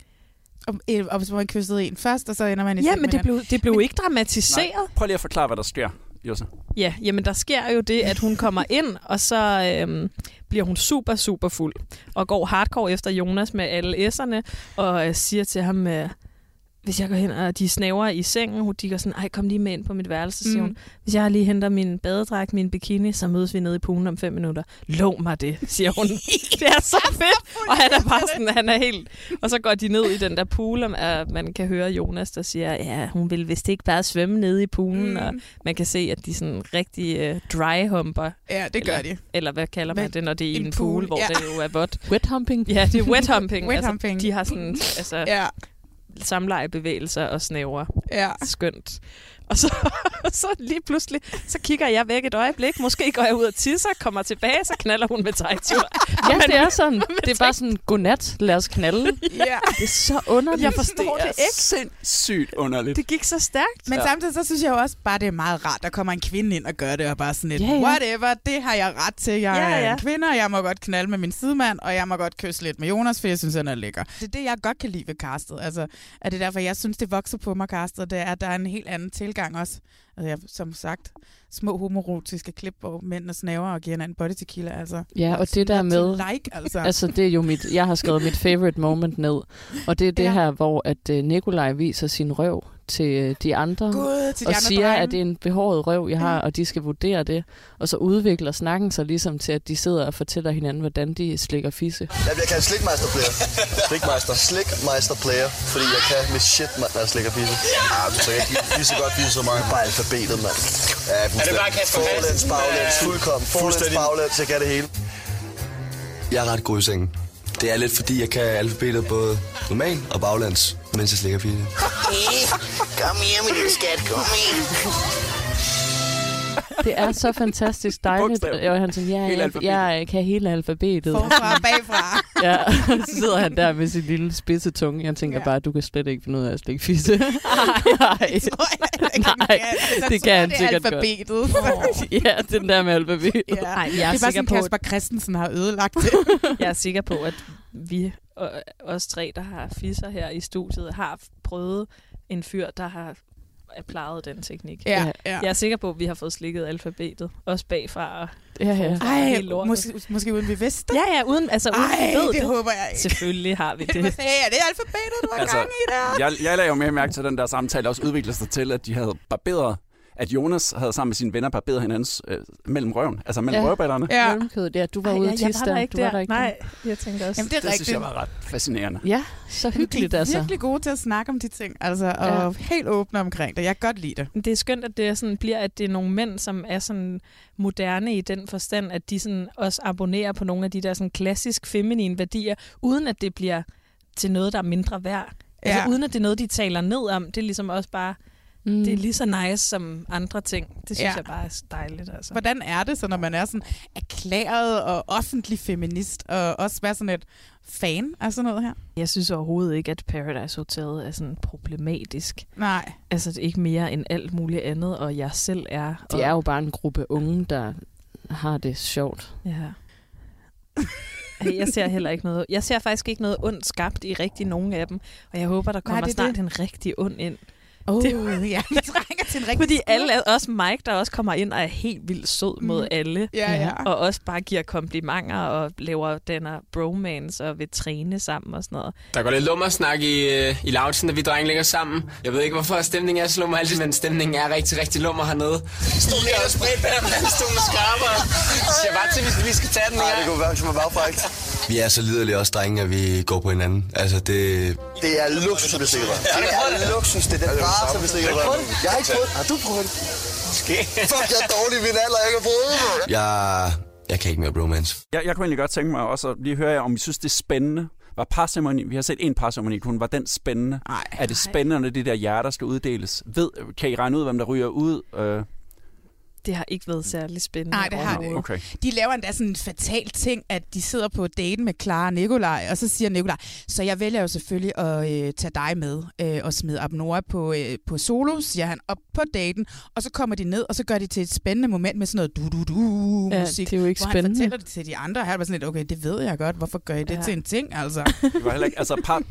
Og, øh, og hvis man kyssede en først, og så ender man i Ja, seng men med det den. blev, det blev ikke dramatiseret. Nej, prøv lige at forklare, hvad der sker, Josse. Ja, jamen der sker jo det, at hun kommer ind, og så øhm, bliver hun super, super fuld, og går hardcore efter Jonas med alle S'erne, og øh, siger til ham, øh, hvis jeg går hen, og de snaver i sengen, hun de går sådan, ej, kom lige med ind på mit værelse, siger Mm. hun. Hvis jeg lige henter min badedragt, min bikini, så mødes vi nede i poolen om fem minutter. Lov mig det, siger hun. det er så fedt, og han er bare sådan, han er helt... Og så går de ned i den der pool, og man kan høre Jonas, der siger, ja, hun vil vist ikke bare svømme nede i poolen, Mm. og man kan se, at de sådan rigtig uh, dry humper. Ja, det gør eller, de. Eller hvad kalder man Men det, når det er i en en pool, pool, hvor ja. det jo er vådt? Wet humping. Ja, det er wet humping. Wet altså, humping. De har sådan, altså, Ja. Samlejebevægelser og snæver. Ja. Skønt. Og så, så lige pludselig, så kigger jeg væk et øjeblik. Måske går jeg ud og tisser, kommer tilbage, så knaller hun med Tejtur. Ja, det er sådan. Det er bare sådan, godnat, lad os knalde. Ja. Det er så underligt. Jeg forstår det, er ikke. sindssygt underligt. Det gik så stærkt. Men Ja. samtidig så synes jeg jo også bare, det er meget rart, der kommer en kvinde ind og gør det, og bare sådan et, Ja, ja, whatever, det har jeg ret til. Jeg Ja, ja, er en kvinde, og jeg må godt knalde med min sidemand, og jeg må godt kysse lidt med Jonas, for jeg synes, han er lækker. Det er det, jeg godt kan lide ved castet. Altså, er det derfor, jeg synes, det vokser på mig, castet, det er, at der er en helt anden tilgang også. Altså, jeg, som sagt, små homorotiske klip, hvor mændene snaver og giver hinanden body tequila. Altså, Ja, og det der med... like, altså. altså, det er jo mit... Jeg har skrevet mit favorite moment ned. Og det er det ja. Her, hvor at uh, Nikolaj viser sin røv til øh, de andre. Gud, til de og andre siger, drenge. at det er en behåret røv, jeg har, og de skal vurdere det. Og så udvikler snakken sig ligesom til, at de sidder og fortæller hinanden, hvordan de slikker fisse. Jeg bliver kaldt slikmeister player. Slikmeister. Slikmeister player. Fordi jeg kan med shit, mand, når jeg slikker fisse. Ja, du så ikke lige så godt fisse så meget. Bare alfabetet, mand. Ja, Er det bare Kasper Forlæns, baglæns, fuldkommen. Forlæns, fuldstændig- baglæns, jeg kan det hele. Jeg er ret god i sengen. Det er lidt fordi, jeg kan alfabetet både normal og baglands, mens jeg slikker fisse. Kom her, min lille skat, kom her. Det er så fantastisk dejligt. Og han sådan, ja, Hele jeg, alfabetet. jeg kan hele alfabetet. Forfra og bagfra. ja, så sidder han der med sin lille spidse tunge. Jeg tænker ja. bare, du kan slet ikke finde ud af at slikke fisse. Nej, Nej, det kan han det er sikkert alfabetet. godt. ja, den der med alfabetet. Ja. Ej, jeg det er er bare sikker sådan, på, Kasper Christensen har ødelagt det. jeg er sikker på, at vi, og, os tre, der har fisser her i studiet, har prøvet en fyr, der har plejet den teknik. Ja, ja. Jeg er sikker på, at vi har fået slikket alfabetet, også bagfra og Ja, ja. forfra, Ej, måske, måske uden vi vidste det. Ja, ja, uden, altså, uden Ej, vi ved det håber jeg ikke. Selvfølgelig har vi Det det. sagde, er det alfabetet, du har Altså, gang i der? jeg, jeg lagde jo mere mærke til, at den der samtale også udviklede sig til, at de havde barberet at Jonas havde sammen med sine venner barberet hinandens øh, mellem røven, altså mellem ja. røvballerne. Ja. Mellemkødet, ja. Du var Ej, ude at jeg var der der. ikke Du var der. der ikke. Nej, jeg tænkte også. Jamen, det er Det synes rigtigt. jeg var ret fascinerende. Ja, så hyggeligt de er altså. virkelig gode til at snakke om de ting, altså, og Ja. helt åbne omkring det. Jeg kan godt lide det. Det er skønt, at det er sådan, bliver, at det er nogle mænd, som er sådan moderne i den forstand, at de sådan også abonnerer på nogle af de der sådan klassisk feminine værdier, uden at det bliver til noget, der er mindre værd. Ja. Altså Ja. uden at det er noget, de taler ned om. Det er ligesom også bare, mm. det er lige så nice som andre ting. Det synes Ja. jeg bare er dejligt. Altså. Hvordan er det så, når man er sådan erklæret og offentlig feminist, og også være sådan et fan af sådan noget her? Jeg synes overhovedet ikke, at Paradise Hotel er sådan problematisk. Nej. Altså det er ikke mere end alt muligt andet, og jeg selv er. Det er jo bare en gruppe unge, der har det sjovt. Ja. Jeg ser heller ikke noget. Jeg ser faktisk ikke noget ondt skabt i rigtig nogen af dem, og jeg håber, der kommer det er snart det. en rigtig ond ind. Oh, Det- ja, vi trænger til en rigtig Fordi alle, er- også Mike, der også kommer ind og er helt vildt sød mod Mm. alle. Ja, ja. Og også bare giver komplimenter og laver den her bromance og vil træne sammen og sådan noget. Der går lidt lummersnak i, øh, i loungen, når vi drenge ligger sammen. Jeg ved ikke, hvorfor stemningen er så lummer altid, men stemningen er rigtig, rigtig lummer hernede. Stod lige og spredt bag med stolen skarper. Så jeg bare til, hvis vi skal tage den her. det kunne være, som er. Vi er så liderlige også, drenge, at vi går på hinanden. Altså, det... Det er luksus at blive sikret. Det er luksus. Det er den rareste blive sikret. Jeg har ikke prøvet det. Har du prøvet det? Fuck, jeg er dårlig i min alder. Jeg kan prøve det. Jeg, jeg kan ikke mere bromance. Jeg, jeg kunne egentlig godt tænke mig også at lige høre jer, om I synes, det er spændende. Var parceremoni, vi har set en parceremoni kun, var den spændende? Ej. Er det spændende, når de der hjerter skal uddeles? Ved, kan I regne ud, hvem der ryger ud? Øh, Det har ikke været særlig spændende. Nej, det har det ikke. okay. De laver endda sådan en fatal ting, at de sidder på daten med Clara og Nikolaj, og så siger Nikolaj, så jeg vælger jo selvfølgelig at øh, tage dig med øh, og smide Abnora på, øh, på solo, siger han, op på daten, og så kommer de ned, og så gør de til et spændende moment med sådan noget du-du-du Ja, musik, det er jo ikke hvor spændende. han fortæller det til de andre, og her var sådan lidt, okay, det ved jeg godt, hvorfor gør I det ja. til en ting, altså? Det var heller ikke, altså par,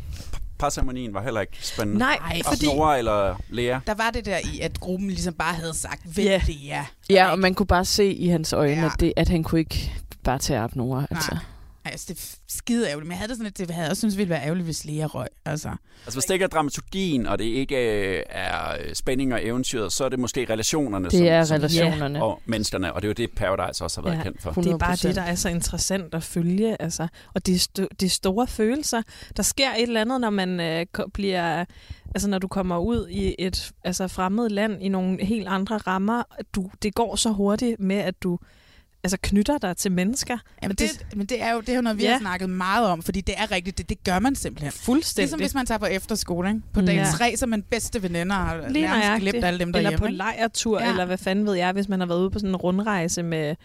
parceremonien var heller ikke spændende. Nej, Ej, Og fordi Nora eller Lea? der var det der i, at gruppen ligesom bare havde sagt, vælg Ja. det ja. Ja, og man kunne bare se i hans øjne, Ja. at, det, at han kunne ikke bare tage op Nora. Altså. Nej. Ej, altså, det er skide ærgerligt, men jeg havde det sådan lidt, det havde jeg også synes, det ville være ærgerligt, hvis Lea røg, altså. Altså hvis det ikke er dramaturgien, og det ikke øh, er øh, spænding og eventyret, så er det måske relationerne Det som, er som, relationerne. og menneskerne, og det er jo det, Paradise også har været Ja. kendt for. Det er bare 100%. det, der er så interessant at følge. Altså. Og det sto- det er store følelser. Der sker et eller andet, når man øh, bliver... Altså når du kommer ud i et altså, fremmed land i nogle helt andre rammer. Du, det går så hurtigt med, at du altså, knytter dig til mennesker. Jamen Og det, men det er jo det er jo noget, vi ja. Ja. har snakket meget om, fordi det er rigtigt, det, det gør man simpelthen. Fuldstændig. Ligesom hvis man tager på efterskole, ikke? På Mm. dag Ja. tre, så man bedste veninder og Lige nærmest glemt alle dem Eller derhjemme. på ikke? lejrtur, Ja. ja. eller hvad fanden ved jeg, hvis man har været ude på sådan en rundrejse med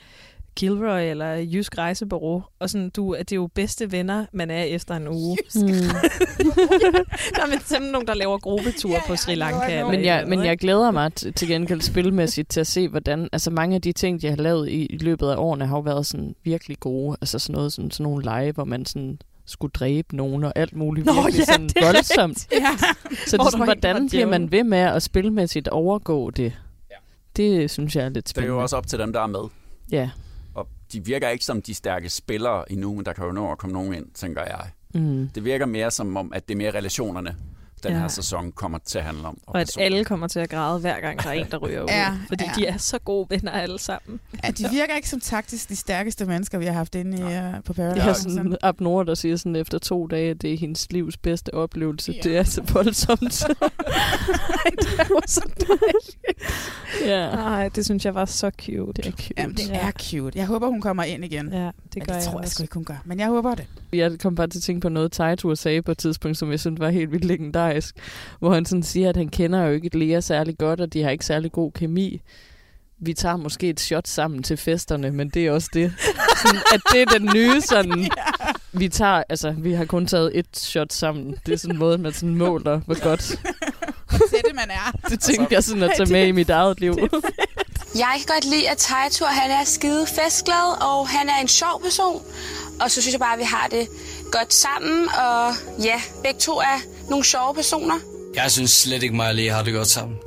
Gilroy eller Jysk Rejsebureau. Og sådan, du, det er jo bedste venner, man er efter en uge. Mm. der er simpelthen nogen, der laver gruppeture på Sri Lanka. eller Men jeg, men jeg glæder mig til gengæld spilmæssigt til at se, hvordan... Altså mange af de ting, de har lavet i, i løbet af årene, har jo været sådan virkelig gode. Altså sådan noget, sådan, sådan nogle lege, hvor man sådan skulle dræbe nogen og alt muligt Nå, virkelig ja, sådan det er voldsomt. rigtigt. Ja. Så det er sådan, hvordan bliver man ved med at spilmæssigt overgå det? Det synes jeg er lidt Det er spændende. jo også op til dem, der er med. Ja. De virker ikke som de stærke spillere endnu, men der kan jo nå at komme nogen ind, tænker jeg. Mm. Det virker mere som om, at det er mere relationerne, den Ja. her sæson kommer til at handle om. Og at alle kommer til at græde hver gang, der er en, der ryger ud. Ja, fordi ja. de er så gode venner alle sammen. Ja, de virker ikke som taktisk de stærkeste mennesker, vi har haft inde i, uh, på Paradise. Det er sådan Ab Nord, der siger sådan efter to dage, at det er hendes livs bedste oplevelse. Ja. Det er så voldsomt. det er jo så dejligt. ja. Nej, det synes jeg var så cute. Det er cute. Jamen, det er cute. Jeg håber, hun kommer ind igen. Ja, det Men gør det jeg tror jeg også. sgu ikke, hun gør. Men jeg håber det. Jeg kom bare til at tænke på noget, Taitur sagde på et tidspunkt, som jeg synes var helt vildt legendarisk. Hvor han sådan siger, at han kender jo ikke Lea særlig godt, og de har ikke særlig god kemi. Vi tager måske et shot sammen til festerne, men det er også det. Sådan, at det er den nye sådan... Vi tager, altså, vi har kun taget et shot sammen. Det er sådan en måde, man sådan måler, hvor godt. Sætte man er. Det tænkte jeg sådan at tage med i mit eget liv. Jeg kan godt lide, at Tejtur han er skide festglad, og han er en sjov person. Og så synes jeg bare, at vi har det godt sammen, og ja, begge to er nogle sjove personer. Jeg synes slet ikke, mig og Lea har det godt sammen.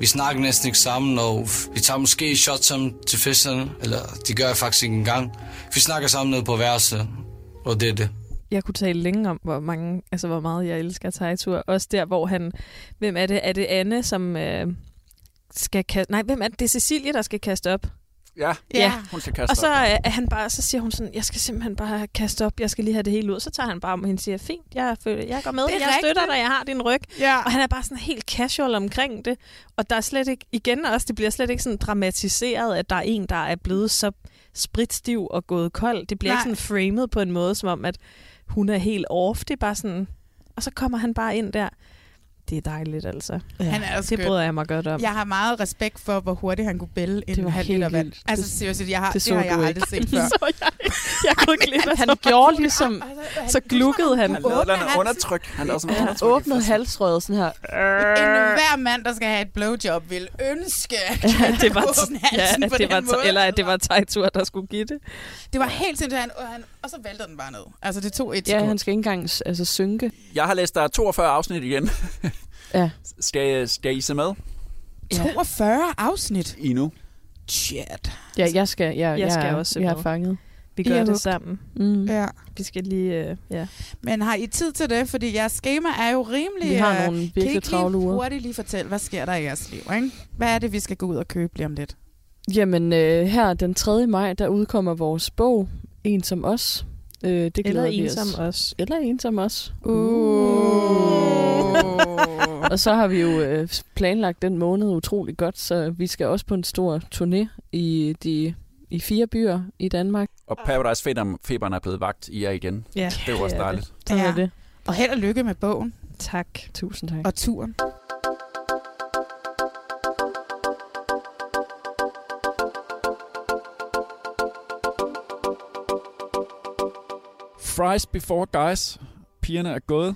Vi snakker næsten ikke sammen, og vi tager måske et shot sammen til festerne, eller det gør jeg faktisk ikke engang. Vi snakker sammen nede på værelset, og det er det. Jeg kunne tale længe om, hvor, mange, altså, hvor meget jeg elsker Tejtur. Også der, hvor han... Hvem er det? Er det Anne, som øh, skal kaste... Nej, hvem er det? Det er Cecilie, der skal kaste op. Ja, Ja. hun skal kaste Og så op. er er han bare, så siger hun sådan, jeg skal simpelthen bare kaste op, jeg skal lige have det hele ud. Så tager han bare om, og hende siger, fint, jeg, føler, jeg går med, Det jeg støtter rigtigt. dig, jeg har din ryg. Ja. Og han er bare sådan helt casual omkring det. Og der er slet ikke, igen også, det bliver slet ikke sådan dramatiseret, at der er en, der er blevet så spritstiv og gået kold. Det bliver Nej. ikke sådan framed på en måde, som om, at hun er helt off. Det er bare sådan, og så kommer han bare ind der. Det er dejligt, altså. Ja. Han er det skøn. bryder jeg mig godt om. Jeg har meget respekt for, hvor hurtigt han kunne bælge en halv liter vand. Altså Det- seriøst, jeg har, det det, så det har jeg aldrig ikke. set før. Så jeg, jeg kunne ikke glip af Han gjorde ligesom... Så glukkede han. Han lavede en undertryk. Han lavede sådan Han undertryk. åbnede halsrøret sådan her. En hver mand, der skal have et blowjob, vil ønske, at Ja, det var, halsen ja, på det var, måde. eller at det var Tejtur, der skulle give det. Det var helt sindssygt, han, og, han, og så væltede den bare ned. Altså, det tog et Ja, han skal ikke engang altså, synke. Jeg har læst, der er 42 afsnit igen. Ja. Skal, skal I se med? 42 afsnit? Endnu. Shit. Ja, jeg skal, jeg, Jeg skal jeg, også se jeg har fanget. Vi I gør det sammen. Mm. Ja. Vi skal lige, øh, ja. Men har I tid til det? Fordi jeres schema er jo rimelig... Vi har øh, nogle kan I virkelig ikke lige travle uger. hurtigt lige fortælle, hvad sker der i jeres liv? Ikke? Hvad er det, vi skal gå ud og købe lige om lidt? Jamen, øh, her den 3. maj, der udkommer vores bog, En som os. Øh, det Eller vi en os. som os. Eller en som os. Uh. Og så har vi jo øh, planlagt den måned utrolig godt, så vi skal også på en stor turné i de i fire byer i Danmark. Og Paradise Feber- Feberen er blevet vagt i jer igen. Ja, det er jo også det dejligt. det. Er det. Og held og lykke med bogen. Tak. Tusind tak. Og turen. Fries before guys. Pigerne er gået.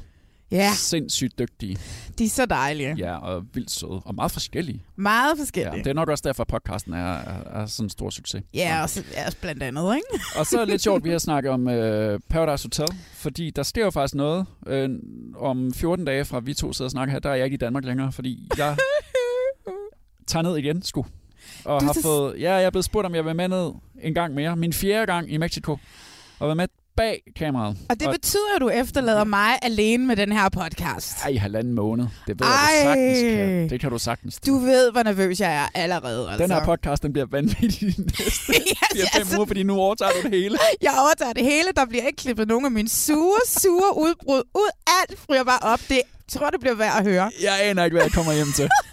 Ja. Sindssygt dygtige. De er så dejlige. Ja, og vildt søde. Og meget forskellige. Meget Ja, forskellige. det er nok også derfor, at podcasten er, er, er sådan en stor succes. Ja, og så, ja, blandt andet, ikke? Og så er det lidt sjovt, at vi har snakket om øh, Paradise Hotel, fordi der sker jo faktisk noget øh, om 14 dage fra vi to sidder og snakker her, der er jeg ikke i Danmark længere, fordi jeg tager ned igen, sgu. Og Du har fået, ja, jeg er blevet spurgt, om jeg vil med ned en gang mere. Min fjerde gang i Mexico. Og være med bag kameraet. Og det betyder, at du efterlader mig alene med den her podcast. Ej, i halvanden måned. Det ved jeg, Ej. du sagtens kan. Det kan du sagtens. Du ved, hvor nervøs jeg er allerede. Altså. Den her podcast, den bliver vanvittig de næste yes, 4-5 uger, fordi nu overtager du det hele. Jeg overtager det hele. Der bliver ikke klippet nogen af mine sure, sure udbrud ud. Alt fryger bare op. Det tror, det bliver værd at høre. Jeg aner ikke, hvad jeg kommer hjem til.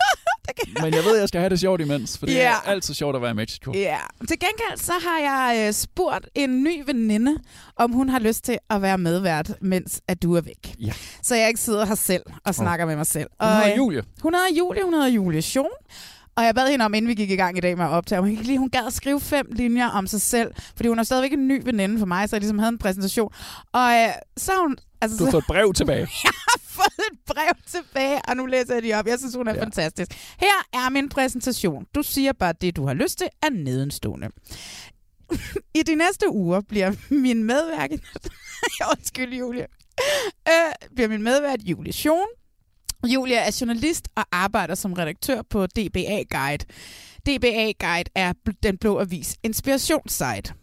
Men jeg ved, at jeg skal have det sjovt imens, for det Ja. er altid sjovt at være i Mexico. Ja. Til gengæld så har jeg øh, spurgt en ny veninde, om hun har lyst til at være medvært, mens at du er væk. Ja. Så jeg ikke sidder her selv og snakker med mig selv. Hun hedder øh, Julie. Hun hedder Julie, hun hedder Julie Schoen. Og jeg bad hende om, inden vi gik i gang i dag med at optage, om hun, ikke lige, hun gad at skrive fem linjer om sig selv, fordi hun er stadigvæk en ny veninde for mig, så jeg ligesom havde en præsentation. Og øh, så hun... Altså, Du har fået et brev tilbage. har fået et brev tilbage, og nu læser jeg det op. Jeg synes, hun er ja. fantastisk. Her er min præsentation. Du siger bare det, du har lyst til, er nedenstående. I de næste uger bliver min medværk... Undskyld, Julie. Øh, bliver min medvært Julie Schoen. Julie er journalist og arbejder som redaktør på DBA Guide. DBA Guide er den blå avis inspirationssite.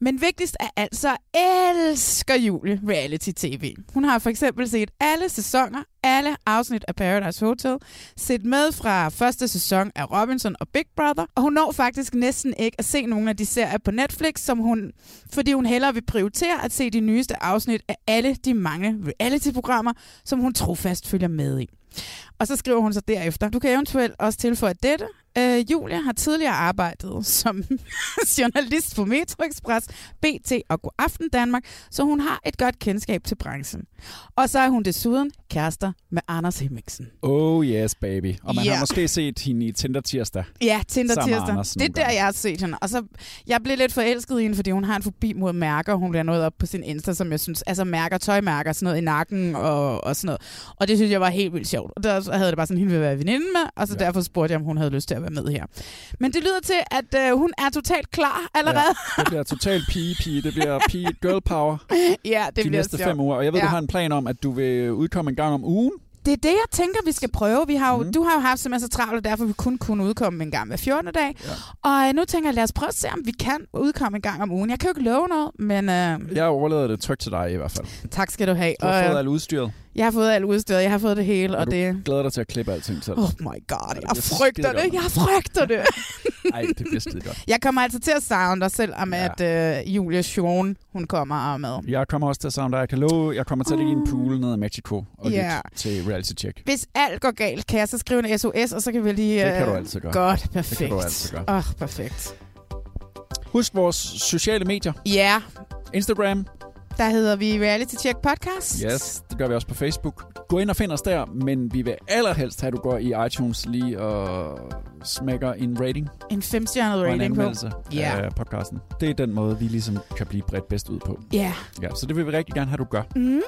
Men vigtigst er altså, elsker Julie reality-tv. Hun har for eksempel set alle sæsoner, alle afsnit af Paradise Hotel, set med fra første sæson af Robinson og Big Brother, og hun når faktisk næsten ikke at se nogle af de serier på Netflix, som hun, fordi hun hellere vil prioritere at se de nyeste afsnit af alle de mange reality-programmer, som hun trofast følger med i. Og så skriver hun så derefter, du kan eventuelt også tilføje dette. Øh, Julia har tidligere arbejdet som journalist på Metro Express, BT og God Aften Danmark, så hun har et godt kendskab til branchen. Og så er hun desuden kærester med Anders Hemmingsen. Oh yes, baby. Og man Ja. har måske set hende i Tinder tirsdag. Ja, Tinder tirsdag. Det er der, jeg har set hende. Og så, jeg blev lidt forelsket i hende, fordi hun har en fobi mod mærker. Hun bliver noget op på sin Insta, som jeg synes, altså mærker, tøjmærker, sådan noget i nakken og, og sådan noget. Og det synes jeg var helt vildt sjovt. Og der havde det bare sådan, hende vil være veninde med, og så ja. derfor spurgte jeg, om hun havde lyst til at være med her. Men det lyder til, at øh, hun er totalt klar allerede. Ja, det bliver totalt pige-pige. Det bliver pige girl power Ja, det de bliver næste sjovt. fem uger. Og jeg ved, Ja. du har en plan om, at du vil udkomme en gang om ugen. Det er det, jeg tænker, vi skal prøve. Vi har jo, mm. Du har jo haft simpelthen så travlt, og derfor vi kun kunne udkomme en gang hver 14. dag. Ja. Og øh, nu tænker jeg, lad os prøve at se, om vi kan udkomme en gang om ugen. Jeg kan jo ikke love noget, men øh, Jeg overlader det trygt til dig i hvert fald. tak skal du have. Du har Og, fået øh, alt udstyret. Jeg har fået alt udstyret, jeg har fået det hele, og, Og du det... glæder dig til at klippe alting selv. Oh my god, jeg frygter det, jeg frygter det. Nej, det bliver skide godt. Jeg kommer altså til at savne dig, selvom ja. at øh, Julia Schoen, hun kommer og med. Jeg kommer også til at savne dig. Jeg kan love, jeg kommer til at ligge i en pool nede i Mexico og lytte til reality check. Hvis alt går galt, kan jeg så skrive en SOS, og så kan vi lige... Det kan øh, du altid gøre. Godt, Det perfekt. kan du altid gøre. Åh, oh, perfekt. Husk vores sociale medier. Ja, Instagram. Der hedder vi Reality Check Podcast. Yes, det gør vi også på Facebook. Gå ind og find os der, men vi vil allerhelst have, at du går i iTunes lige og smækker en rating. En femstjernet og en rating på. Ja. af podcasten. Det er den måde, vi ligesom kan blive bredt bedst ud på. Ja. ja. Så det vil vi rigtig gerne have, du gør. Mm.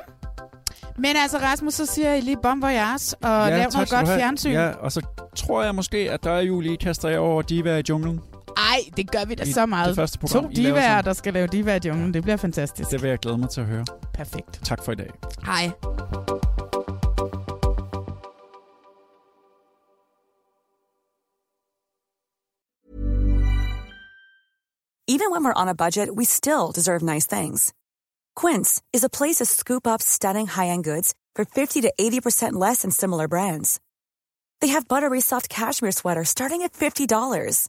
Men altså, Rasmus, så siger jeg lige bon voyage, og ja, lav noget godt fjernsyn. Ja, og så tror jeg måske, at der er Julie kaster jeg over Diva i junglen. Ej, det gør vi da I så meget. det første program, to divaer, der skal lave divaer i junglen. Det bliver fantastisk. Det vil jeg glæde mig til at høre. Perfekt. Tak for i dag. Hej. Even when we're on a budget, we still deserve nice things. Quince is a place to scoop up stunning high-end goods for 50 to 80% less than similar brands. They have buttery soft cashmere sweaters starting at $50,